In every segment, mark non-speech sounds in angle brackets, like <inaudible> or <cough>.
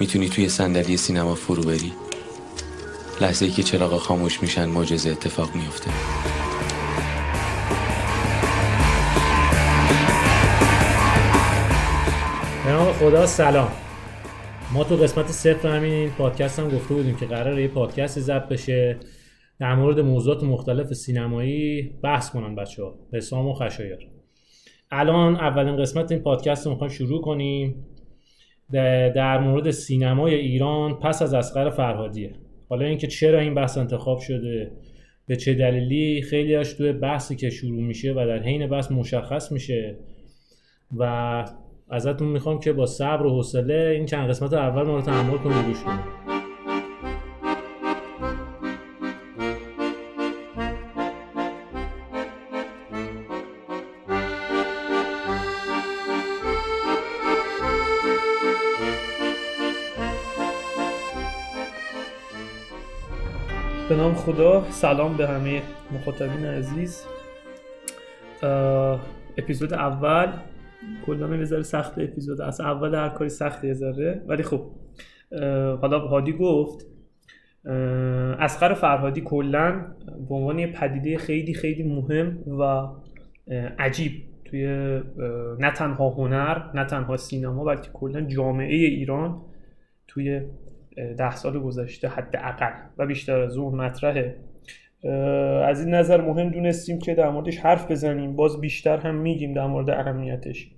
می‌تونی توی صندلی سینما فرو بری؟ لحظه ای که چراغ خاموش میشن معجزه اتفاق میفته به نام خدا سلام. ما تو قسمت صفر همین پادکست هم گفته بودیم که قرار یه پادکست ضبط بشه در مورد موضوعات مختلف سینمایی بحث کنن بچه ها حسام و خشایار. الان اولین قسمت این پادکست رو می‌خوایم شروع کنیم. در مورد سینمای ایران پس از اسقر فرهادیه. حالا اینکه چرا این بحث انتخاب شده به چه دلیلی خیلی هاش توی بحثی که شروع میشه و در حین بحث مشخص میشه و ازتون می‌خوام که با صبر و حوصله این چند قسمت اول ما رو تحمل کنید گوش کنید خدا سلام به همه مخاطبین عزیز. اپیزود اول کلا یه ذره سخت اپیزود از اول هر کاری سخت یه ولی خب حالا هادی گفت اسقر فرهادی کلا به عنوان یه پدیده خیلی خیلی مهم و عجیب توی نه تنها هنر نه تنها سینما بلکه کلا جامعه ایران توی ده سال گذشته حداقل و بیشتر از اون مطرحه. از این نظر مهم دونستیم که در موردش حرف بزنیم. باز بیشتر هم میگیم در مورد اهمیتش.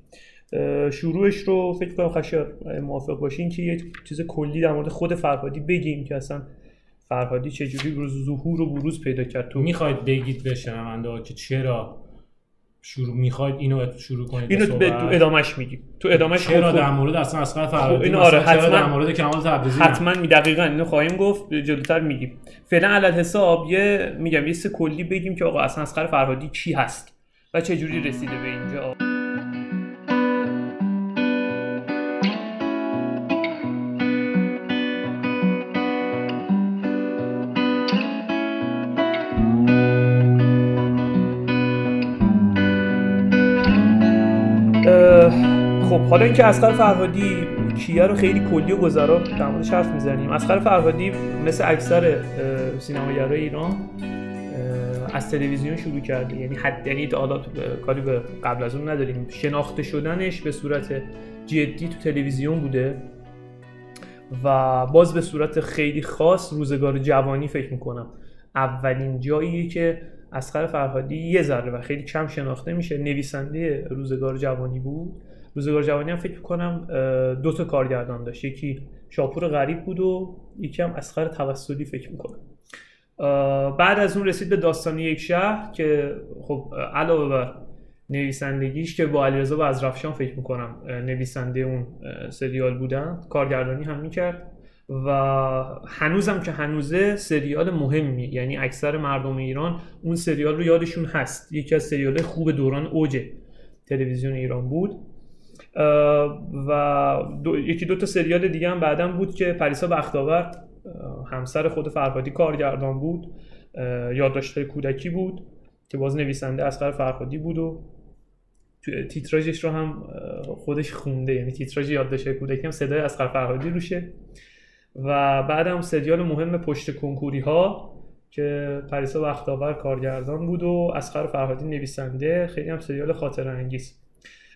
شروعش رو فکر کنم خشار موافق باشین که یه چیز کلی در مورد خود فرهادی بگیم که اصلا فرهادی چجوری ظهور و بروز پیدا کرد تو می‌خواید بگید به شنونده که چرا شروع می‌خواید اینو شروع کنید اینو به تو ادامش میگیم. تو ادامش چرا در مورد اصلا اسقر فرهادی این آره حتما در مورد کمال تبریزی حتما می دقیقاً اینو خواهیم گفت جلوتر میگیم. فعلا علل حساب یه میگم یه سه کلی بگیم که آقا اصلا اسقر فرهادی کی هست و چه جوری رسیده به اینجا. حالا اینکه اسقر فرهادی کیه رو خیلی کلی و گذرا در موردش حرف می‌زنیم. اسقر فرهادی مثل اکثر سینماگرای ایران از تلویزیون شروع کرده. یعنی حد یعنی حالا کاری به قبل از اون نداریم. شناخته شدنش به صورت جدی تو تلویزیون بوده و باز به صورت خیلی خاص روزگار جوانی فکر می‌کنم. اولین جاییه که اسقر فرهادی یه ذره و خیلی کم شناخته میشه. نویسنده روزگار جوانی بود. روزگار جوانی هم فکر کنم دو تا کارگردان داشت. یکی شاپور غریب بود و یکی هم اسخر توسلی فکر می‌کنم. بعد از اون رسید به داستان یک شهر که خب علاوه بر نویسندگیش که با علیرضا و از رفشان فکر می‌کنم نویسنده اون سریال بودن کارگردانی هم می‌کرد و هنوزم که هنوزه سریال مهمی یعنی اکثر مردم ایران اون سریال رو یادشون هست. یکی از سریال خوب دوران اوج تلویزیون ایران بود. و دو، یکی دو تا سریال دیگه هم بعدم بود که پریسا بختاور همسر خود فرهادی کارگردان بود یادداشت‌های کودکی بود که باز نویسنده اسقر فرهادی بود و تیتراژش رو هم خودش خونده یعنی تیتراژ یادداشت‌های کودکی هم صدای اسقر فرهادی روشه. و بعدم سریال مهم پشت کنکوری ها که پریسا بختاور کارگردان بود و اسقر فرهادی نویسنده خیلی هم سریال خاطر انگیز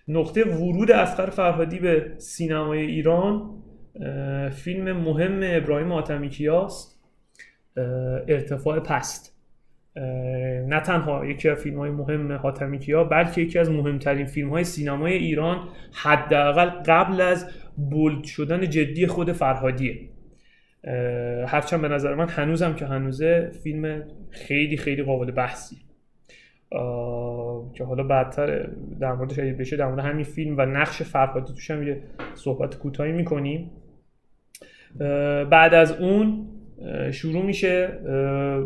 نقطه ورود اسقر فرهادی به سینمای ایران فیلم مهم ابراهیم آتمیکیاست ارتفاع پست. نه تنها یکی از فیلم های مهم حاتمیکیا بلکه یکی از مهمترین فیلم های سینمای ایران حداقل قبل از بولد شدن جدی خود فرهادیه. هرچند به نظر من هنوزم که هنوزه فیلم خیلی خیلی قابل بحثی که حالا بعدتر در موردش اگه بشه در مورد همین فیلم و نقش فرهادی توش هم یه صحبت کوتاهی می‌کنیم. بعد از اون شروع میشه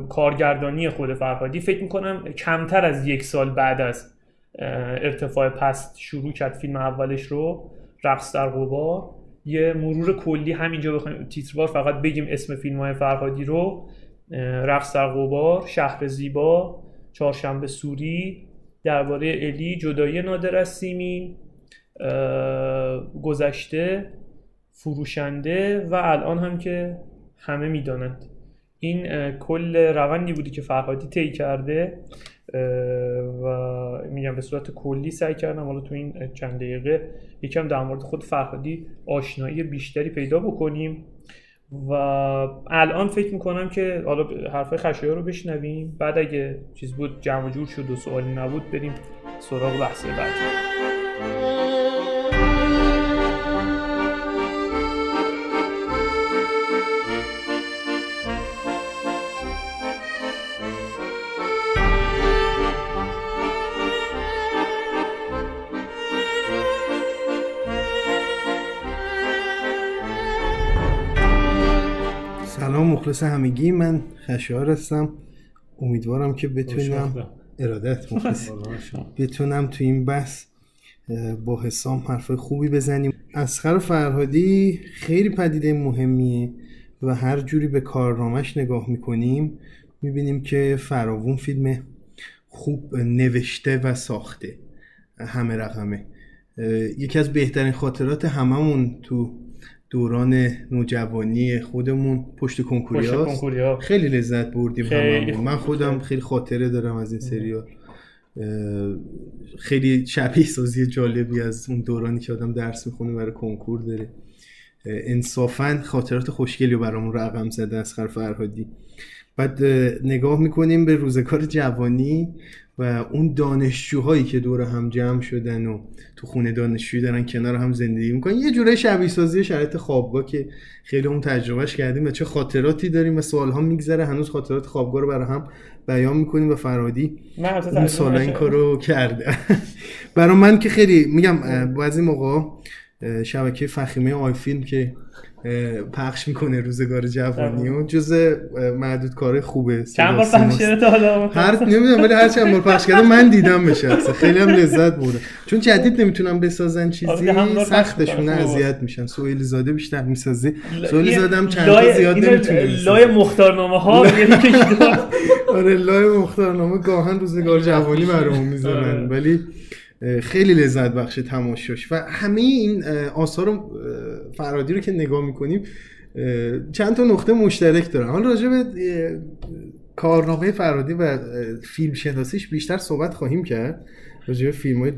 کارگردانی خود فرهادی. فکر می‌کنم کمتر از یک سال بعد از ارتفاع پست شروع کرد فیلم اولش رو رقص در غبار. یه مرور کلی همینجا بخوایم تیتروار فقط بگیم اسم فیلم های فرهادی رو. رقص در غبار شهر زیبا. چهارشنبه سوری درباره الی جدایی نادر از سیمین گذشته فروشنده و الان هم که همه می‌دانند. این کل روندی بودی که فرهادی طی کرده و میگم به صورت کلی سعی کردم حالا تو این چند دقیقه یکم در مورد خود فرهادی آشنایی بیشتری پیدا بکنیم. و الان فکر می‌کنم که حالا حرفای خشایار رو بشنویم. بعد اگه چیز بود جمع جور شد و سوالی نبود بریم سراغ بحث بعد مخلص همگی من خشار هستم. امیدوارم که بتونم ارادت <laughs> بتونم تو این بحث با حسام حرفای خوبی بزنیم. اسخر فرهادی خیلی پدیده مهمیه و هر جوری به کارنامش نگاه می‌کنیم می‌بینیم که فراوون فیلم خوب نوشته و ساخته. همه رقمه. یکی از بهترین خاطرات هممون تو دوران نوجوانی خودمون پشت کنکوریا خیلی لذت بردیم خیلی من خودم خیلی خاطره دارم از این سریال. خیلی شبیه سازی جالبی از اون دورانی که آدم درس می‌خونه برای کنکور داره. انصافا خاطرات خوشگلی رو برامون رقم زده از فرهادی. بعد نگاه می‌کنیم به روزگار جوانی. و اون دانشجوهایی که دور هم جمع شدن و تو خونه دانشجویی دارن کنار هم زندگی می‌کنن. یه جوره شبیه سازی شرایط خوابگاه که خیلی اون تجربهش کردیم و چه خاطراتی داریم و سالها میگذره. هنوز خاطرات خوابگاه رو برای هم بیان می‌کنیم و فرادی اون سالا این کارو کرده <laughs> برای من که خیلی میگم بعضی موقع شبکه فخیمه آی فیلم که پخش می‌کنه روزگار جوانی و جز معدود کار خوبه. چند بار پخش حالا؟ هر نمی‌دونم ولی هر چند بار پخش کرده من دیدم به شخصه. خیلی هم لذت برده. چون جدید نمی‌تونم بسازن چیزی سختشون اذیت میشن. سویل زاده بیشتر می‌سازه. سویل زاده هم چند تا زیاد نمی‌تونه لای مختارنامه ها <laughs> آره لای مختارنامه گاهن روزگار <laughs> جوانی برامون می‌ذارن. ولی خیلی لذت بخش تماشاش. و همه این آثار فرادی رو که نگاه می‌کنیم چند تا نقطه مشترک دارن حالا راجع به کارنامه فرادی و فیلم شناسیش بیشتر صحبت خواهیم کرد. راجع به فیلم های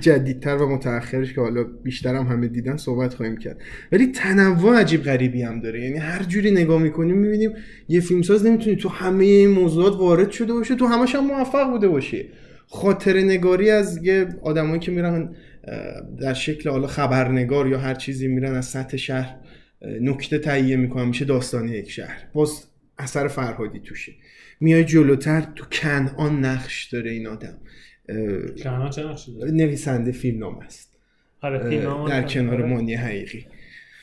جدیدتر و متأخرش که حالا بیشتر هم همه دیدن صحبت خواهیم کرد. ولی تنوع عجیب غریبی هم داره. یعنی هر جوری نگاه می‌کنیم می‌بینیم یه فیلمساز نمی‌تونه تو همه این موضوعات وارد شده باشه تو همش هم موفق بوده باشه. خاطر نگاری از یه آدمایی که میرن در شکل حالا خبرنگار یا هر چیزی میرن از سطح شهر نکته تهیه می‌کنن میشه داستان یک شهر. باز اثر فرهادی توشه. میای جلوتر تو کنعان نقش داره این آدم. کنعان چه نقشی داره؟ نویسنده فیلم نام است در کنار مانی حقیقی.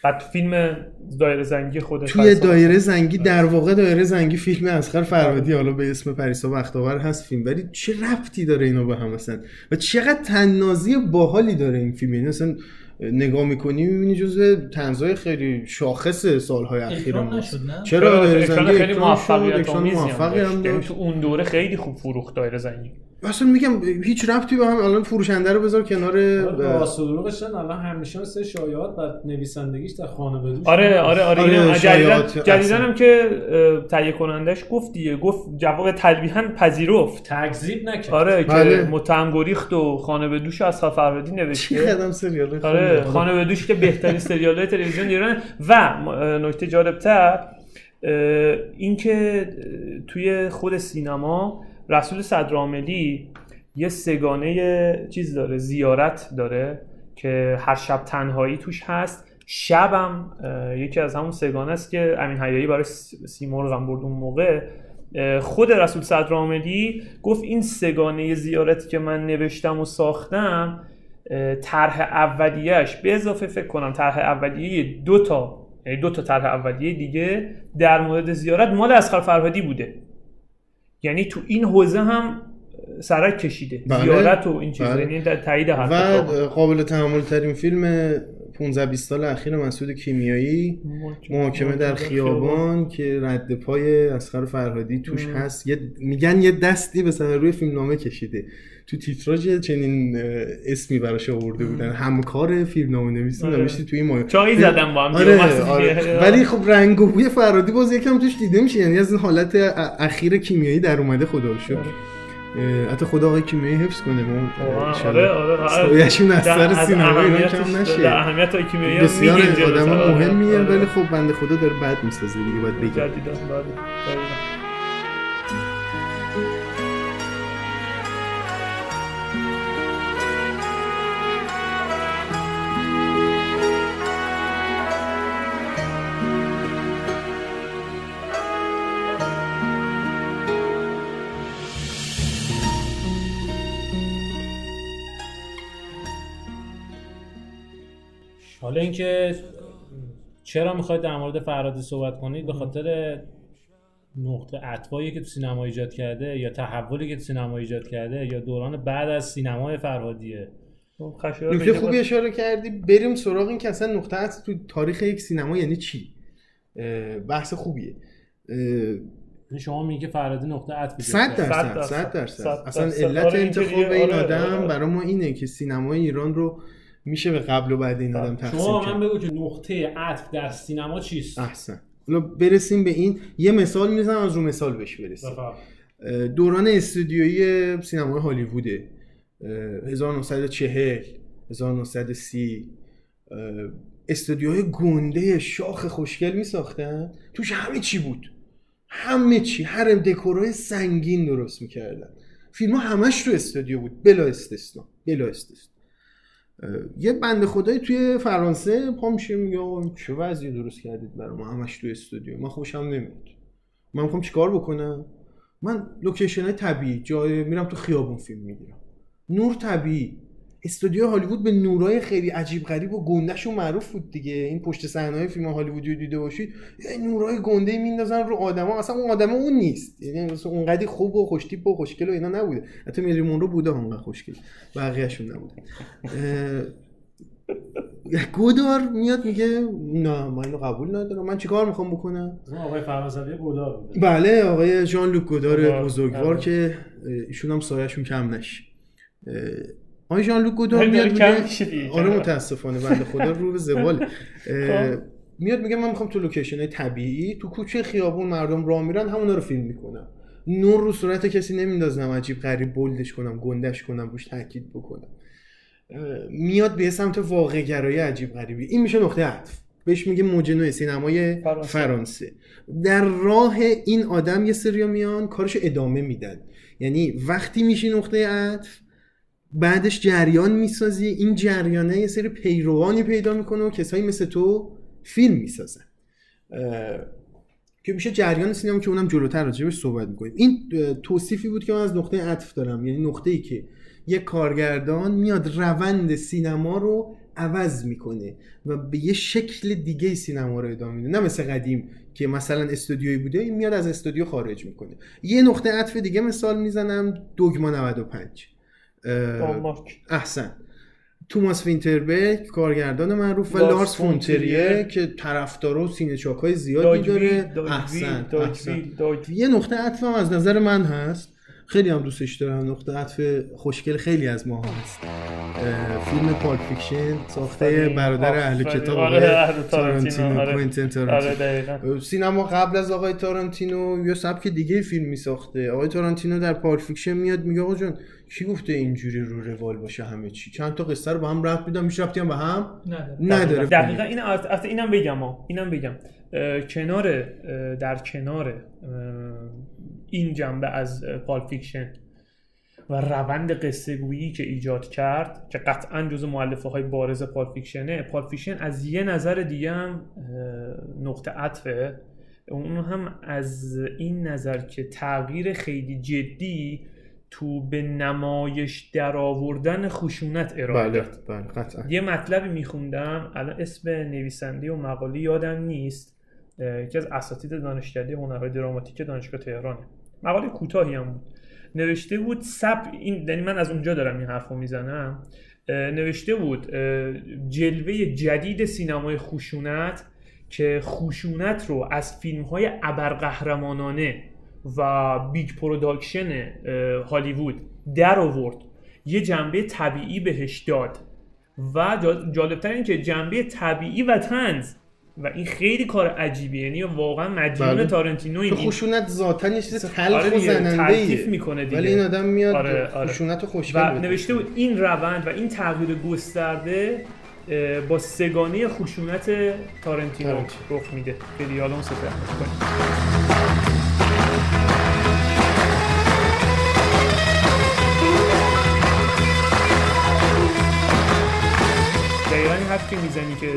بعد فیلم دایره زنگی خودش توی دایره زنگی در واقع دایره زنگی فیلم اسخر فرهادی حالا به اسم پریسا بختاور هست فیلم. ولی چه ربطی داره اینا به هم مثلا و چقدر تنازی باحالی داره این فیلم؟ یعنی مثلا نگاه می‌کنی می‌بینی جزء تنزای خیلی شاخص سالهای اخیر ما چرا دایره زنگی خیلی موفقیت موفقی هم تو اون دوره خیلی خوب فروخت دایره زنگی. اصلا میگم هیچ ربطی به هم الان فروشنده رو بذار کنار راست دروغش الان همیشه مثل شایعات و نویسندگیش در خانه بدوش آره آره آره, آره جدیدن جدیدن هم که تهیه کنندش گفت دیگه گفت جواب تلویحا پذیرفت. تکذیب نکرد. آره بله. که متهم گریخت و خانه به دوش از فرهادی نوشته. چی قدم سریال آره خانه به دوش که بهترین سریال تلویزیون ایران و نکته جالبتر اینکه توی خود سینما رسول صدراملی یه سگانه چیز داره زیارت داره که هر شب تنهایی توش هست. شبم یکی از همون سگانه است که امین حیایی برای سیمرغ هم برد اون موقع. خود رسول صدراملی گفت این سگانه زیارتی که من نوشتم و ساختم طرح اولیهش به اضافه فکر کنم طرح اولیه دو تا یعنی دو تا طرح اولیه دیگه در مورد زیارت مال اسخر فرهادی بوده. یعنی تو این حوزه هم سرک کشیده. بله. زیارت و این چیزا. بله. یعنی در تایید و قابل تحمل ترین فیلم 15 20 سال اخیر مسعود کیمیایی. محاکمه. در خیابان که رد پای اسخر فرهادی توش هست. یه میگن یه دستی به روی فیلمنامه کشیده. تو تیتراژ چنین اسمی براش آورده بودن. همکار فیلمنامه نویسی آره. نوشته توی ما چای زدم با هم آره, آره. ولی خب رنگ و بوی فرادی باز یکم توش دیده میشه. یعنی از این حالت اخیر کیمیایی در اومده خدا رو شکر. حتی خدا آقای کیمیایی حفظ کنه. ما آره آره سایه‌شون از سر سینما ایران کم نشه. اهمیت های کیمیایی بسیار آدم مهمیه ولی خب بنده خدا داره بد می‌سازه دیگه باید بگم حالا اینکه چرا می‌خواید در مورد فرادی صحبت کنید؟ به خاطر نقطه عطفایی که تو سینما ایجاد کرده یا تحولی که تو سینما ایجاد کرده یا دوران بعد از سینمای فرهادیه؟ خب، نکته خوبی اشاره کردی بریم سراغ این که اصلا نقطه عطف تو تاریخ یک سینما یعنی چی؟ بحث خوبیه. شما میگه فرادی نقطه عطف 100 درصد 100 درصد. اصلا علت آره، انتخاب این آره، آدم آره. برای ما اینه که سینمای ایران رو میشه به قبل و بعد این آدم تقسیم شما من بگو که نقطه عطف در سینما چیست؟ احسن. حالا برسیم به این. یه مثال می‌زنم از رو مثال بهش برسیم. دوران استودیویی سینمای هالیووده. 1940 1930 استودیوهای گنده شاخ خوشگل می ساختن توش همه چی بود. همه چی. هر دکورای سنگین درست می‌کردن. فیلم ها همش تو استودیو بود. بلا استثنا. بلا استثنا. یه بنده خدایی توی فرانسه پا میشه میگه چه وضعی درست کردید برای ما همش تو استودیو. من خوشم نمیاد. من می‌خوام چیکار بکنم؟ من لوکیشن طبیعی جای میرم تو خیابون فیلم می‌گیرم. نور طبیعی. استودیو هالیوود به نورای خیلی عجیب غریب و گندهشون معروف بود دیگه. این پشت صحنه فیلم هالیوودی رو دیده باشید یه نورای گنده میندازن رو آدما. اصلا اون آدما اون نیست. یعنی مثلا اونقدی خوب و خوشتیپ و خوشگل و اینا نبوده. حتی میری رو بوده اونقدر خوشگل. بقیه‌شون نبوده. <laughs> گودار میاد میگه نه من اینو قبول ندارم. من چیکار می‌خوام بکنم؟ آقای فرانسوی گودار بوده. بله آقای جان لوک گودار بزرگوار که ایشون هم سایه‌شون کم نشه. آقای ژان لوک گودار میاد میگه آره متاسفانه بنده خدا رو به زوال. میاد میگه من می‌خوام تو لوکیشن طبیعی تو کوچه خیابون مردم راه میرن همونا رو فیلم می‌کنم. نور رو صورت کسی نمیندازم عجیب غریب بولدش کنم گندش کنم روش تاکید بکنم. میاد به سمت واقع گرایی عجیب غریبی. این میشه نقطه عطف. بهش میگه موج سینمای فرانسه. فرانسه. در راه این آدم یه سریا میان کارش ادامه میدن. یعنی وقتی میشه نقطه عطف بعدش جریان می‌سازی. این جریانه یه سری پیروانی پیدا می‌کنه و کسایی مثل تو فیلم می‌سازن. که میشه جریان سینما که اونم جلوتر راجبش صحبت می‌کنیم. این توصیفی بود که من از نقطه عطف دارم. یعنی نقطه ای که یه کارگردان میاد روند سینما رو عوض می‌کنه و به یه شکل دیگه سینما رو ادامه میده. نه مثل قدیم که مثلا استودیویی بوده این میاد از استودیو خارج می‌کنه. یه نقطه عطف دیگه مثال می‌زنم دوگما 95 احسن. توماس وینتربرگ کارگردان معروف و لارس فونتریه. که طرفدار و سینه های زیادی داره. احسن, احسن. یه نقطه عطف هم از نظر من هست. خیلی هم دوستش دارم. نقطه عطف خوشگل خیلی از ما هست. فیلم Pulp Fiction ساخته برادر اهل کتاب آره تارانتینو. آره. تارانتینو. آره، سینما قبل از آقای تارانتینو یا سبک دیگه فیلم می ساخته آقای تارانتینو در Pulp Fiction میاد میگه آقا جان کی گفته اینجوری رو روال باشه همه چی؟ چند تا قصه رو با هم ربط میدم میشه ربطی هم؟ به هم نداره دقیقا. این اصلا اینم بگم اینم بگم. کنار در کنار این جنبه از Pulp Fiction و روند قصه گویی که ایجاد کرد که قطعا جز مؤلفه های بارز Pulp Fictionه Pulp Fiction از یه نظر دیگه هم نقطه عطفه. اون هم از این نظر که تغییر خیلی جدی تو به نمایش در آوردن خشونت ارائه بله، بله، یه مطلبی میخوندم الان اسم نویسنده و مقاله یادم نیست. یکی از اساتید دانشکده هنرهای دراماتیک دانشگاه تهرانه. مقاله کوتاهی هم بود. نوشته بود سب این یعنی من از اونجا دارم این حرفو می‌زنم. نوشته بود جلوه جدید سینمای خشونت که خشونت رو از فیلم های ابرقهرمانانه و big production هالیوود در آورد. یه جنبه طبیعی بهش داد. و جالبتر این که جنبه طبیعی و تنز و این خیلی کار عجیبیه. یعنی واقعا مدیون بله. تارنتینو این خشونت ذاتا یه چیز تلخ آره و زننده می‌کنه دیگه. ولی این آدم میاد آره آره. خشونت رو و نوشته بود این روند و این تغییر گسترده با سگانه خشونت تارنتینو رخ میده. خیلی حالا اون دقیقا این حرف که می‌زنی که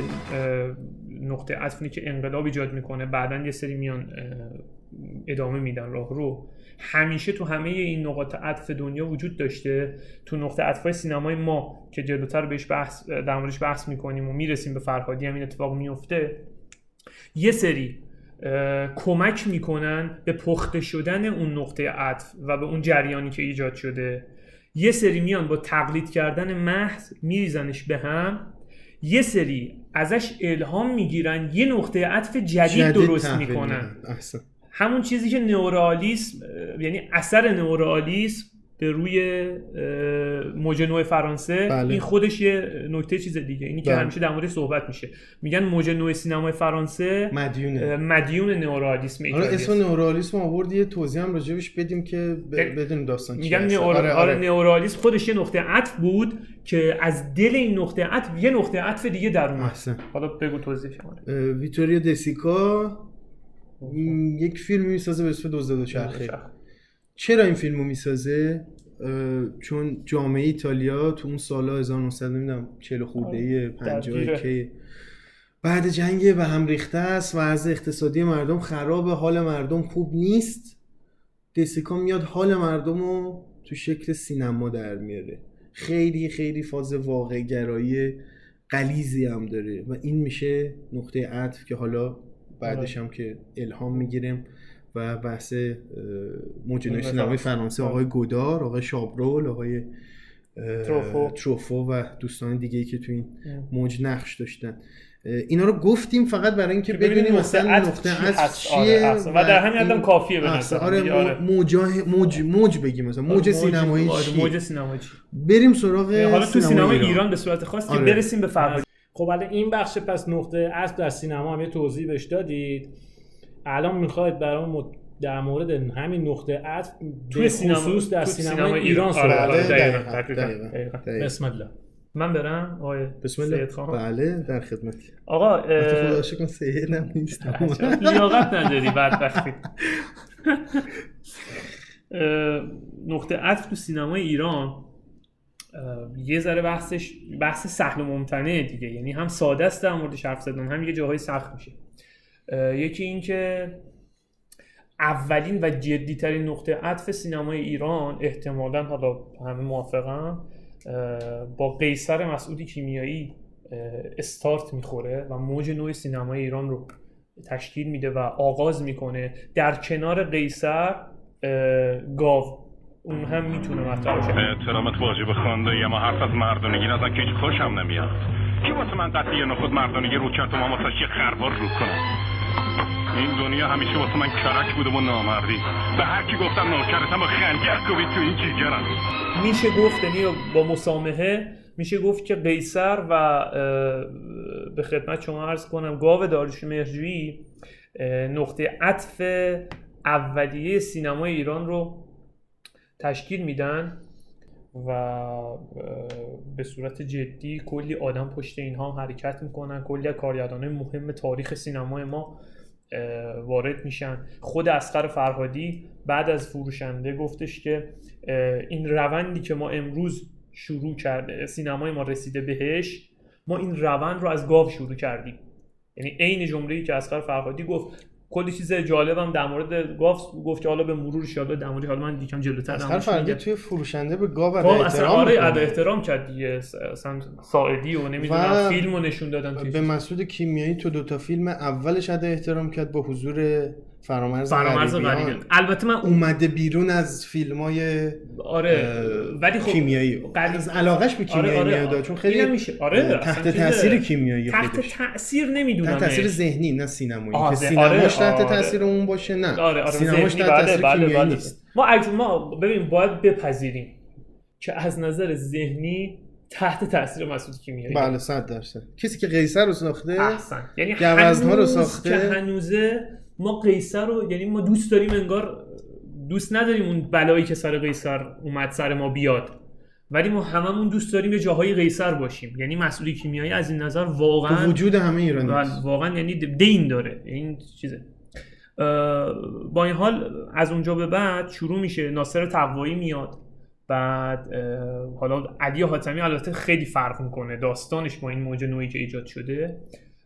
نقطه عطفی که انقلاب ایجاد می‌کنه بعدا یه سری میان ادامه میدن راه رو همیشه تو همه این نقاط عطف دنیا وجود داشته. تو نقطه عطف سینمای ما که جلوتر بهش بحث در موردش بحث می‌کنیم و می‌رسیم به فرهادی هم این اتفاق میفته یه سری کمک می‌کنن به پخته شدن اون نقطه عطف و به اون جریانی که ایجاد شده. یه سری میان با تقلید کردن محض میریزنش به هم. یه سری ازش الهام می‌گیرن یه نقطه عطف جدید, درست می‌کنن. همون چیزی که نورالیسم یعنی اثر نورالیسم به روی موج نو فرانسه بله. این خودش یه نکته چیز دیگه اینی که بله. همیشه در مورد صحبت میشه. میگن موج نو سینمای فرانسه مدیونه مدیون نورالیسم آره اسم نورالیسم آورد یه توضیح هم راجبش بدیم که ب... بدون داستان میگن نور... آره, آره. آره خودش یه نقطه عطف بود که از دل این نقطه عطف یه نقطه عطف دیگه در اومد. حالا بگو توضیح شما. ویتوریا دسیکا یک فیلم می‌سازه به اسم دزد چرخه. چرا این فیلمو می‌سازه؟ چون جامعه ایتالیا تو اون سالا 1900 نمی‌دونم 40 خورده ای 50 که بعد جنگ به هم ریخته است و از اقتصادی مردم خراب حال مردم خوب نیست. دسیکا میاد حال مردم رو تو شکل سینما در میاره. خیلی خیلی فاز واقع گرایی قلیزی هم داره و این میشه نقطه عطف که حالا بعدش هم که الهام می‌گیریم. و بحث موج سینمای فرانسه آقای گودار آقای شابرول آقای تروفو. تروفو و دوستان دیگه ای که تو این موج نقش داشتن. اینا رو گفتیم فقط برای اینکه بدونیم مثلا نقطه از چیه آره، و در همین حدم کافیه به آره, آره. موج موج موج بگیم مثلا. موج آره، سینمایی موج سینمایی بریم سراغ حالا تو سینما ایران. به صورت خاص که برسیم به فرهاد خب الان این بخش پس نقطه اصل در سینما هم یه توضیح بهش دادید. الان می‌خواید برای در مورد همین نقطه عطف توی خصوص در سینما, ایران صحبت آره بسم الله. من برم آقای بسم الله. بله در خدمت. آقا خدا شکر سید نیست لیاقت نداری بدبختی. <laughs> نقطه عطف تو سینمای ایران یه ذره بحثش بحث سهل و ممتنه دیگه. یعنی هم ساده است در مورد حرف زدن هم یه جاهای سخت میشه. یکی این که اولین و جدیترین نقطه عطف سینمای ایران احتمالا حالا همه موافقم با قیصر مسعودی کیمیایی استارت می‌خوره و موج نوع سینمای ایران رو تشکیل میده و آغاز می‌کنه. در کنار قیصر گاو. اون هم می‌تونه مطرح باشه. احترامت واجب خانده اما حرف از مردانگی نزن که هیچ خوشم نمیاد. کی واسه من قطعی نخود مردانگی رو کرد و من واسه یه خربار رو کنم؟ این دنیا همیشه واسه من کرک بوده و نامردی به هر کی گفتم نوکرتم و خنجر کوبید تو این جیگرم. میشه گفت یعنی با مسامحه میشه گفت که قیصر و به خدمت شما عرض کنم گاو داریوش مهرجویی نقطه عطف اولیه سینمای ایران رو تشکیل میدن و به صورت جدی کلی آدم پشت اینها حرکت می‌کنن. کلی کارگردانه مهم تاریخ سینمای ما وارد میشن. خود اسقر فرهادی بعد از فروشنده گفتش که این روندی که ما امروز شروع کرده سینمای ما رسیده بهش ما این روند رو از گاو شروع کردیم. یعنی عین جمله‌ای که اسقر فرهادی گفت کلی چیز جالبم در مورد گاف گفت که حالا به مرور شاده در مورد حالا من دیگه جلوتر در فرقی توی فروشنده به گاو ادا احترام آره ادا احترام کرد دیگه. اصلا ساعدی و نمی‌دونم فیلمو نشون دادن به مسعود کیمیایی تو دوتا فیلم اولش ادا احترام کرد با حضور فرامرز, فرامرز غریبیان غریبیان البته من اومده بیرون از فیلم های آره ولی خب کیمیایی. غریب- از علاقش به آره، کیمیایی آره، داد چون خیلی میشه. آره، تحت. تاثیر کیمیایی تحت تاثیر نمی‌دونم تحت تاثیر ذهنی نه سینمایی. آه، که سینماش آره، تحت آره. تاثیر اون باشه نه. آره آره سینماش تحت بله، تاثیر بله، کیمیایی بله. نیست. ما ما ببین باید بپذیریم که از نظر ذهنی تحت تاثیر مسعود کیمیایی. بله صد درصد. کسی که قیصر رو ساخته احسن. یعنی گوزن‌ها رو هنوز ساخته. که هنوزه ما قیصر رو یعنی ما دوست داریم انگار دوست نداریم اون بلایی که سر قیصر اومد سر ما بیاد. ولی ما هممون دوست داریم یه جاهای قیصر باشیم. یعنی مسئولی کیمیایی از این نظر واقعا وجود همه ایرانی و واقعا یعنی دین داره. این چیزه. با این حال از اونجا به بعد شروع میشه. ناصر تقوایی میاد. بعد حالا علی حاتمی البته خیلی فرق می‌کنه. داستانش با این موج نوعی که ایجاد شده.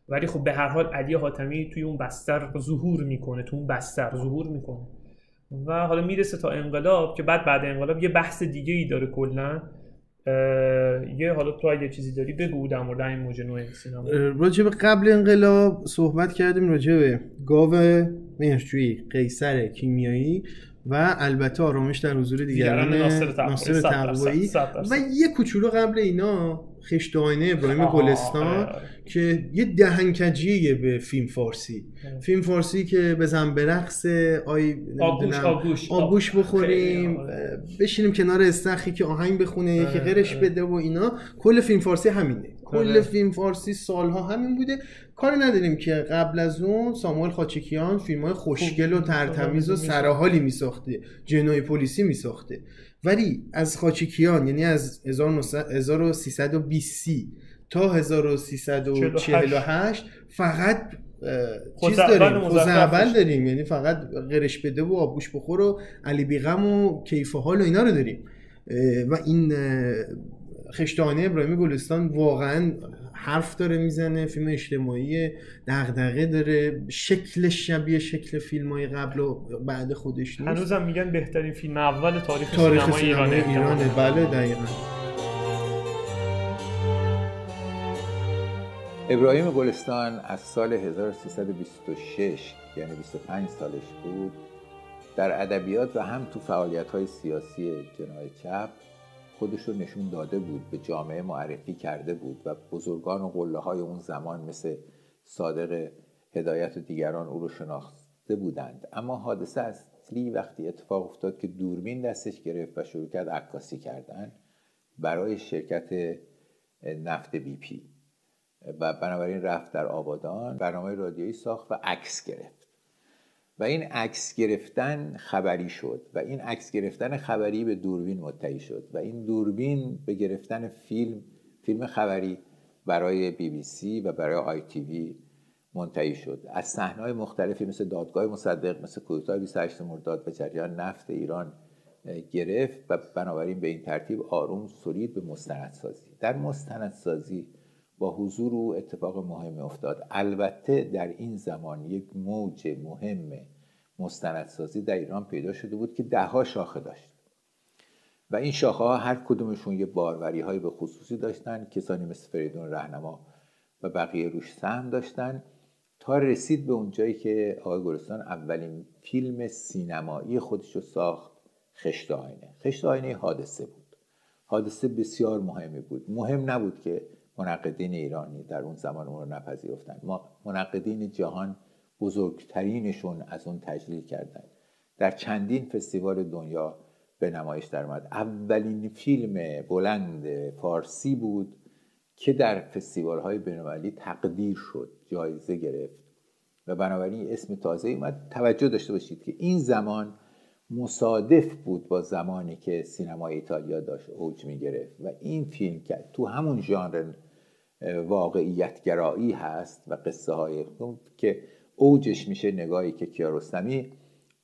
ولی خب به هر حال علی حاتمی توی اون بستر ظهور می‌کنه تو اون بستر ظهور می‌کنه. و حالا می‌رسه تا انقلاب که بعد بعد انقلاب یه بحث دیگه ای داره کلا. یه حالا تو اگه چیزی داری بگو در مورد این موج نوع سینما. راجع به قبل انقلاب صحبت کردیم راجع به گاو مهرجویی قیصر کیمیایی و البته آرامش در حضور دیگران ناصر تقوایی. و یه کوچولو قبل اینا خشت آینه ابراهیم گلستان آره،. که یه دهنکجیه به فیلم فارسی آره. فیلم فارسی که بزن به رقص آی آگوش آگوش بخوریم آره. بشینیم کنار استخری که آهنگ بخونه یکی آره، غیرش آره. بده و اینا کل فیلم فارسی همینه کل. فیلم فارسی سالها همین بوده کاری نداریم که قبل از اون ساموئل خاچکیان فیلم های خوشگل و ترتمیز و. سرحالی میساخته جنای پلیسی میساخته ولی از خاچکیان یعنی از 1320 تا 1348 فقط چیز داریم خوزعبل داشت. داریم یعنی فقط قرش بده و آبگوش بخور و علی بیغم و کیف و حال و اینا رو داریم و این خشتانه ابراهیم گلستان واقعا حرف داره می‌زنه فیلم اجتماعی دغدغه داره. شکل شبیه شکل فیلم های قبل و بعد خودش نیست. هنوزم میگن بهترین فیلم اول تاریخ, تاریخ سینما سینما ایرانه. ایرانه. بله دقیقا. ابراهیم گلستان از سال 1326 یعنی 25 سالش بود در ادبیات و هم تو فعالیت های سیاسی جناح چپ خودش رو نشون داده بود به جامعه معرفی کرده بود و بزرگان و قله های اون زمان مثل صادق هدایت و دیگران او رو شناخته بودند. اما حادثه اصلی وقتی اتفاق افتاد که دوربین دستش گرفت و شروع کرد عکاسی کردن برای شرکت نفت بی پی. و بنابراین رفت در آبادان برنامه رادیویی ساخت و عکس گرفت. و این عکس گرفتن خبری شد و این عکس گرفتن خبری به دوربین متعی شد و این دوربین به گرفتن فیلم فیلم خبری برای بی بی سی و برای آی تی وی منتهی شد. از صحنه‌های مختلفی مثل دادگاه مصدق مثل کودتای 28 مرداد و جریان نفت ایران گرفت و بنابراین به این ترتیب آروم سرید به مستندسازی. در مستندسازی با حضور او اتفاق مهمی افتاد. البته در این زمان یک موج مهم مستندسازی در ایران پیدا شده بود که دهها شاخه داشت. و این شاخه ها هر کدومشون یه باروری های به خصوصی داشتن کسانی مثل فریدون رهنما و بقیه روش سهم داشتن. تا رسید به اونجایی که آقای گلستان اولین فیلم سینمایی خودش رو ساخت خشت آینه. خشت آینه حادثه بود. حادثه بسیار مهمی بود. مهم نبود که منقدین ایرانی در اون زمان اون رو نپذیرفتن. ما منقدین جهان بزرگترینشون از اون تجلیل کردن. در چندین فستیوال دنیا به نمایش در اومد اولین فیلم بلند فارسی بود که در فستیوال های بینالمللی تقدیر شد جایزه گرفت. و بنابراین اسم تازه اومد. توجه داشته باشید که این زمان مصادف بود با زمانی که سینمای ایتالیا داشت اوج می گرفت و این فیلم که تو همون ژانر واقعیتگرایی هست و قصه های که اوجش میشه نگاهی که کیارستمی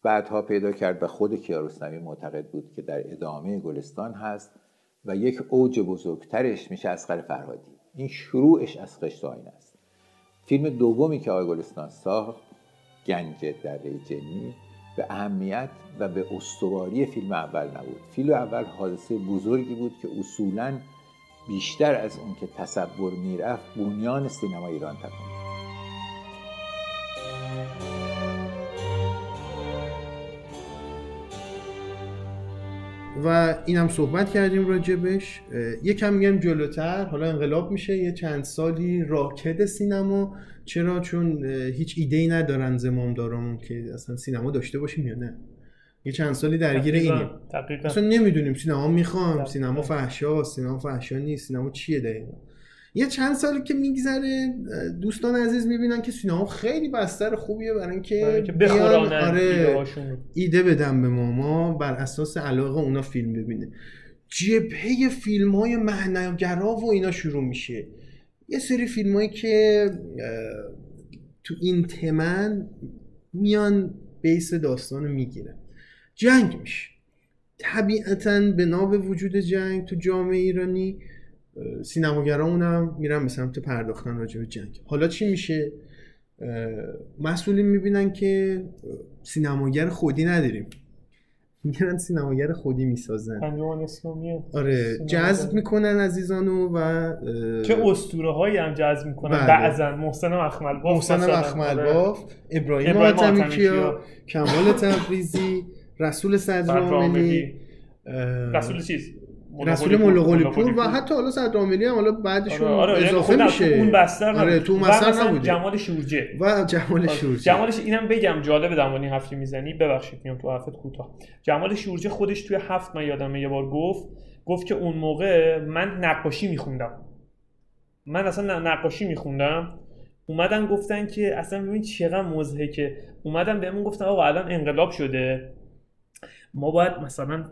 بعدها پیدا کرد و خود کیارستمی معتقد بود که در ادامه گلستان هست و یک اوج بزرگترش میشه اسقر فرهادی. این شروعش از خشت آینه است. فیلم دومی که آقای گلستان ساخت گنج دره جنی به اهمیت و به استواری فیلم اول نبود. فیلم اول حادثه بزرگی بود که اصولا بیشتر از اون که تصور می‌رفت بنیان سینما ایران تکن و اینم صحبت کردیم راجبش. یکم میگم جلوتر حالا انقلاب میشه یه چند سالی راکد سینما. چرا؟ چون هیچ ایده ای ندارن زمامدارامون که اصلا سینما داشته باشیم یا نه. یه چند سالی درگیر اینیم. اصلا نمی‌دونیم سینما می‌خوام. سینما فحشا سینما فحشا نیست سینما چیه دقیقا؟ یه چند سالی که میگذره دوستان عزیز می‌بینن که سینما خیلی بستر خوبیه برای اینکه بیان آره. ایده بدن به ما ما بر اساس علاقه اونا فیلم ببینه. جبهه فیلم های معناگرا و اینا شروع میشه. یه سری فیلم هایی که تو این تمن میان بیس داستان رو می‌گیرن. جنگ میشه طبیعتا به ناب وجود جنگ تو جامعه ایرانی سینماگرامون هم میرن به سمت پرداختن راجع به جنگ حالا چی میشه مسئولین می‌بینن که سینماگر خودی نداریم میرن سینماگر خودی می‌سازن انجمن اسلامی آره. جذب می‌کنن عزیزانو و که اسطوره هایی هم جذب می‌کنن بله. بعضا محسن مخمل باف محسن. باف ابراهیم ابراهیم کیا کیا. کمال تبریزی <laughs> رسول صدرعاملی رسول چیز؟ رسول ملوقلی پور و حتی حالا صدرعاملی هم حالا بعدشون آره آره یعنی اضافه میشه. اون بستر آره. تو مثلا نبوده جمال شورجه. و جمال. شورجی جمالش اینم بگم جالبه در مورد این حرفی می‌زنی. ببخشید میام تو حرفت کوتاه. جمال شورجه خودش توی هفت من یادمه یه بار گفت گفت که اون موقع من نقاشی میخوندم. من اصلا نقاشی میخوندم. اومدن گفتن که اصلا ببین چقدر مضحکه اومدن بهمون گفتن آقا الان انقلاب شده. ما باید مثلا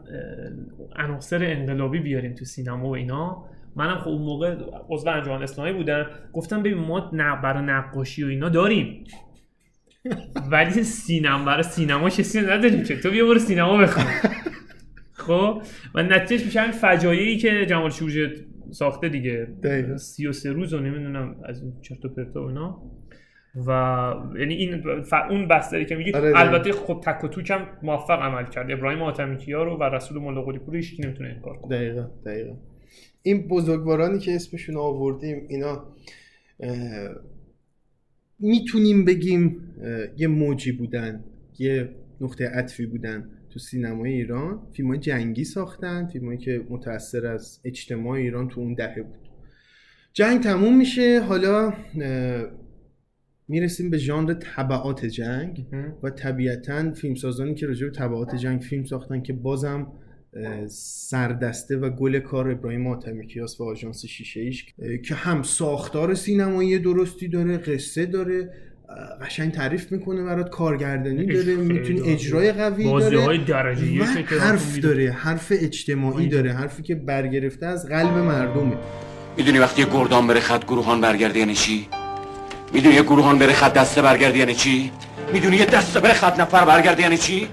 عناصر انقلابی بیاریم تو سینما و اینا. منم خب اون موقع عضو انجمن اسلامی بودم. گفتم ببین ما برای نقاشی و اینا داریم. <laughs> ولی سینما برای سینما کسی نداریم. که تو بیا برو سینما بخون خب؟ و نتیجهش میشه همین فجایعی که جمال شورجه ساخته دیگه. دقیقاً. 33 روز و نمی‌دونم از این چرت و پرتا و اینا. و یعنی این ف... اون بستری که میگی آره، دقیقاً. البته خب تک و توک هم موفق عمل کرد. ابراهیم حاتمیکیا رو و رسول ملا قلی پور هیچ نمی‌تونه انکار کنه. دقیقا دقیقا. این بزرگوارانی که اسمشون آوردیم اینا اه، می‌تونیم بگیم اه، یه موجی بودن یه نقطه عطفی بودن تو سینمای ایران. فیلم های جنگی ساختن فیلم که متأثر از اجتماع ایران تو اون دهه بود. جنگ تموم میشه. حالا اه، می‌رسیم به ژانر تبعات جنگ و طبیعتا فیلمسازانی که راجع به تبعات جنگ فیلم ساختن که بازم سردسته و گل کار ابراهیم حاتمی کیاس و آژانس شیشه ایش که هم ساختار سینمایی درستی داره قصه داره قشنگ تعریف می‌کنه برات کارگردانی داره می‌تونی. اجرای قوی داره درجه و حرف. داره حرف اجتماعی. داره حرفی که برگرفته از قلب مردمه می‌دونی وقتی گردان بره خط گروهان برگرده یعنی چی؟ می‌دونی یه گروهان بره خط دسته برگرده یعنی چی؟ می‌دونی یه دسته بره خط نفر برگرده یعنی چی؟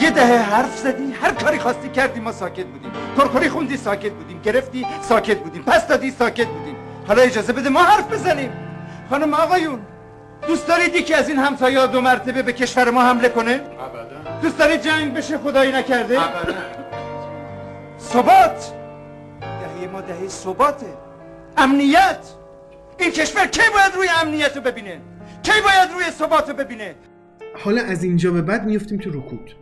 یه دهه حرف زدی هر کاری خواستی کردی ما ساکت بودیم. کرکری خوندی ساکت بودیم. گرفتی ساکت بودیم. پس دادی ساکت بودیم. حالا اجازه بده ما حرف بزنیم. خانم آقایون دوست دارید یکی از این همسایا دو مرتبه به کشور ما حمله کنه؟ ابدا. دوست دارید جنگ بشه خدایی نکرده؟ ابدا. ثبات! دهه ما دهه ثباته. امنیت! این کشور کی باید روی امنیت رو ببینه؟ کی باید روی ثبات رو ببینه؟ حالا از اینجا به بعد میفتیم تو رکود.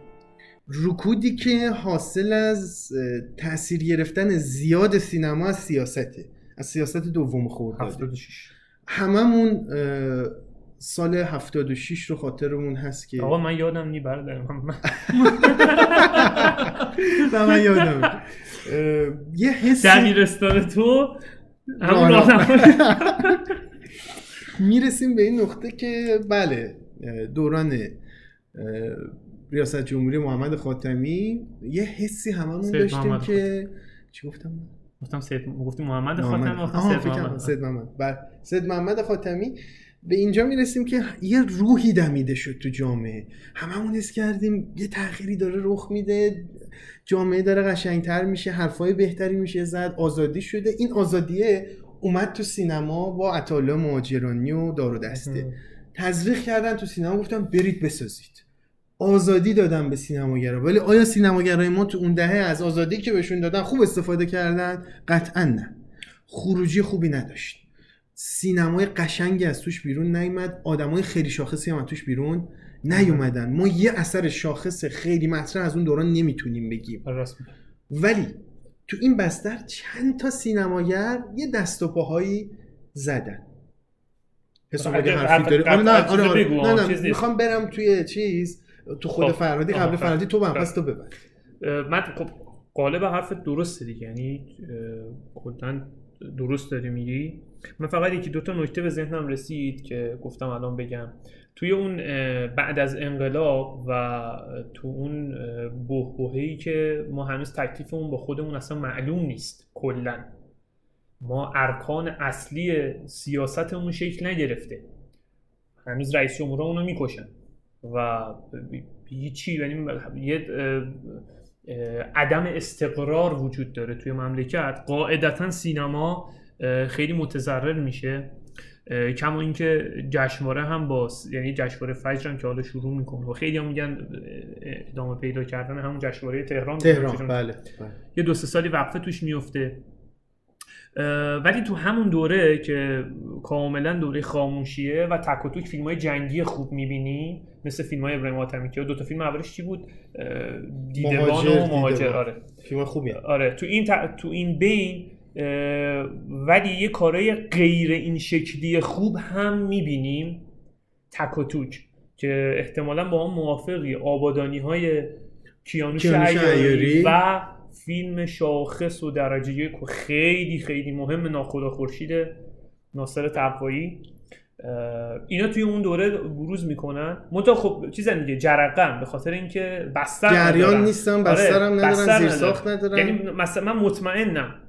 رکودی که حاصل از تاثیر گرفتن زیاد سینما از سیاسته. از سیاست دوم 76 هممون سال 76 رو خاطرمون هست که آقا من یادم نی برادرم. <laughs> من- یادم. یه حسی دبیرستان تو؟ همون راهنمایی <laughs> می‌رسیم به این نقطه که بله دوران ریاست جمهوری محمد خاتمی یه حسی هممون داشتیم که چی گفتم؟ گفتم سید گفتیم محمد گفتم سید محمد. سید محمد. بله سید محمد خاتمی. به اینجا می‌رسیم که یه روحی دمیده شد تو جامعه. هممون حس کردیم یه تغییری داره رخ میده. جامعه داره قشنگتر میشه حرفای بهتری میشه زد آزادی شده. این آزادیه اومد تو سینما با عطالا مهاجرانی و دار و دسته. تزریق کردن تو سینما گفتن برید بسازید. آزادی دادن به سینماگرا. ولی آیا سینماگرای ما تو اون دهه از آزادی که بهشون دادن خوب استفاده کردن؟ قطعا نه. خروجی خوبی نداشت. سینمای قشنگی از توش بیرون نیامد آدمای خیلی شاخصی هم از توش بیرون نیومدن ما یه اثر شاخص خیلی مطرح از اون دوران نمی‌تونیم بگیم میگی. ولی تو این بستر چند تا سینماگر یه دست و پاهایی زدن حسام اگه اگه حرفی حرف- داری آره نه آره, آره. نه, نه. می‌خوام برم توی چیز تو خود خب. فرهادی آها، قبل فرهادی تو بم پس تو ببر من خب قالب حرف درسته دیگه یعنی کلا درست داری میگی من فقط یکی دوتا نکته به ذهنم رسید که گفتم الان بگم توی اون بعد از انقلاب و تو اون بهبهه‌ای که ما هنوز تکلیفمون با خودمون اصلا معلوم نیست کلا. ما ارکان اصلی سیاستمون شکل نگرفته. هنوز رئیس جمهورها اونو می‌کشن. و هیچی یعنی یه عدم استقرار وجود داره توی مملکت. قاعدتا سینما خیلی متضرر میشه. کما اینکه جشنواره هم باز یعنی جشنواره فجر هم که حالا شروع می‌کنه و خیلی هم میگن ادامه پیدا کردن همون جشنواره تهران تهران بله, بله. یه دو سه سالی وقفه توش میفته ولی تو همون دوره که کاملا دوره خاموشیه و تک و توک فیلم های جنگی خوب می‌بینی مثل فیلم های ابراهیم حاتمی که دو تا فیلم اولش چی بود؟ دیدبان مهاجر، و مهاجر. آره. فیلم خوبیه. آره تو این ت- تو این بین ولی یه کارهای غیر این شکلی خوب هم می‌بینیم تک و توک که احتمالا با هم موافقی آبادانی های کیانوش کیانوش عیاری. و فیلم شاخص و درجه یک خیلی خیلی مهم ناخدا خورشید ناصر تقوایی اینا توی اون دوره بروز می‌کنن منتها خب چیزن دیگه جرقم به خاطر اینکه بستر جریان ندارن. نیستن بستر هم ندارن بستر زیر. ساخت ندارن یعنی مثلا من مطمئنم اه،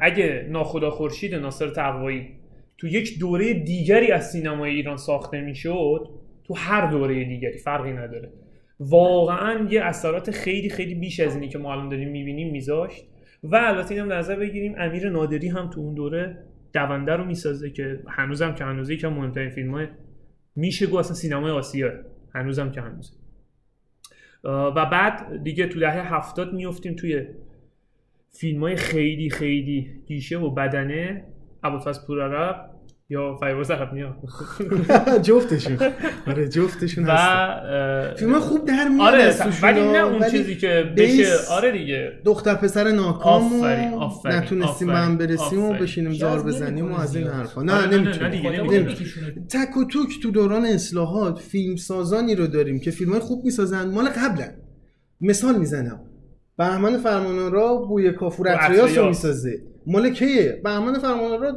اگه ناخدا خورشید ناصر تقوایی تو یک دوره دیگری از سینمای ایران ساخته می‌شد تو هر دوره دیگری فرقی نداره. واقعا یه اثرات خیلی خیلی بیش از اینی که ما الان داریم می‌بینیم میذاشت. و البته اینم نظر بگیریم امیر نادری هم تو اون دوره دونده رو می‌سازه که هنوزم که هنوزه یکم مهمترین فیلم های میشه گفت اصلا سینمای آسیا هنوزم که هنوزه. و بعد دیگه تو دهه هفتاد میفتیم توی فیلم های خیلی خیلی گیشه و بدنه ابوالفضل پورعرب یا فیروز عربنیا <laughs> جفتشون. آره جفتشون اه، فیلم خوب در میاد آره ولی نه اون چیزی که بشه. آره دیگه. دختر پسر ناکام نتونستیم به هم برسیم و. بشینیم زار بزنیم و از این. حرفا. آره، نه. نمی‌کشونه. تک و توک تو دوران اصلاحات فیلم سازانی رو داریم که فیلم های خوب می‌سازن. مال قبلن. مثال می‌زنم. بهمن فرمانارا بوی کافور اتریاس. رو. می‌سازه. مال کیه؟ بهمن فرمانارا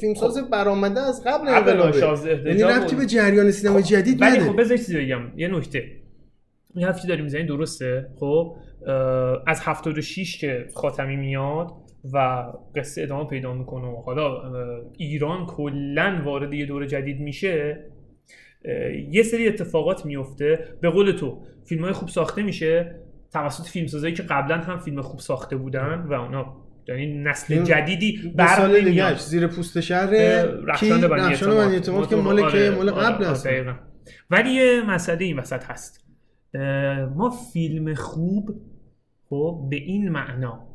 فیلمساز برآمده از قبل شازده یعنی ربطی بود. به جریان سینما جدید ولی خب نداره. بذار یه چیزی بگم. یه نکته. این حرفی داری می‌زنی درسته؟ خب از 76 که خاتمی میاد و قصه ادامه پیدا می‌کنه و حالا ایران کلا وارد یه دور جدید میشه یه سری اتفاقات میفته به قول تو فیلم های خوب ساخته میشه توسط فیلمسازایی که قبلا هم فیلم خوب ساخته بودن و اونا یعنی نسل جدیدی بر سال دیگه زیر پوست شهر رخشان بنی اعتماد. که ما مال که آره، مال آره، قبل آره، است. ولی یه مسئله این وسط هست. ما فیلم خوب خب به این معنا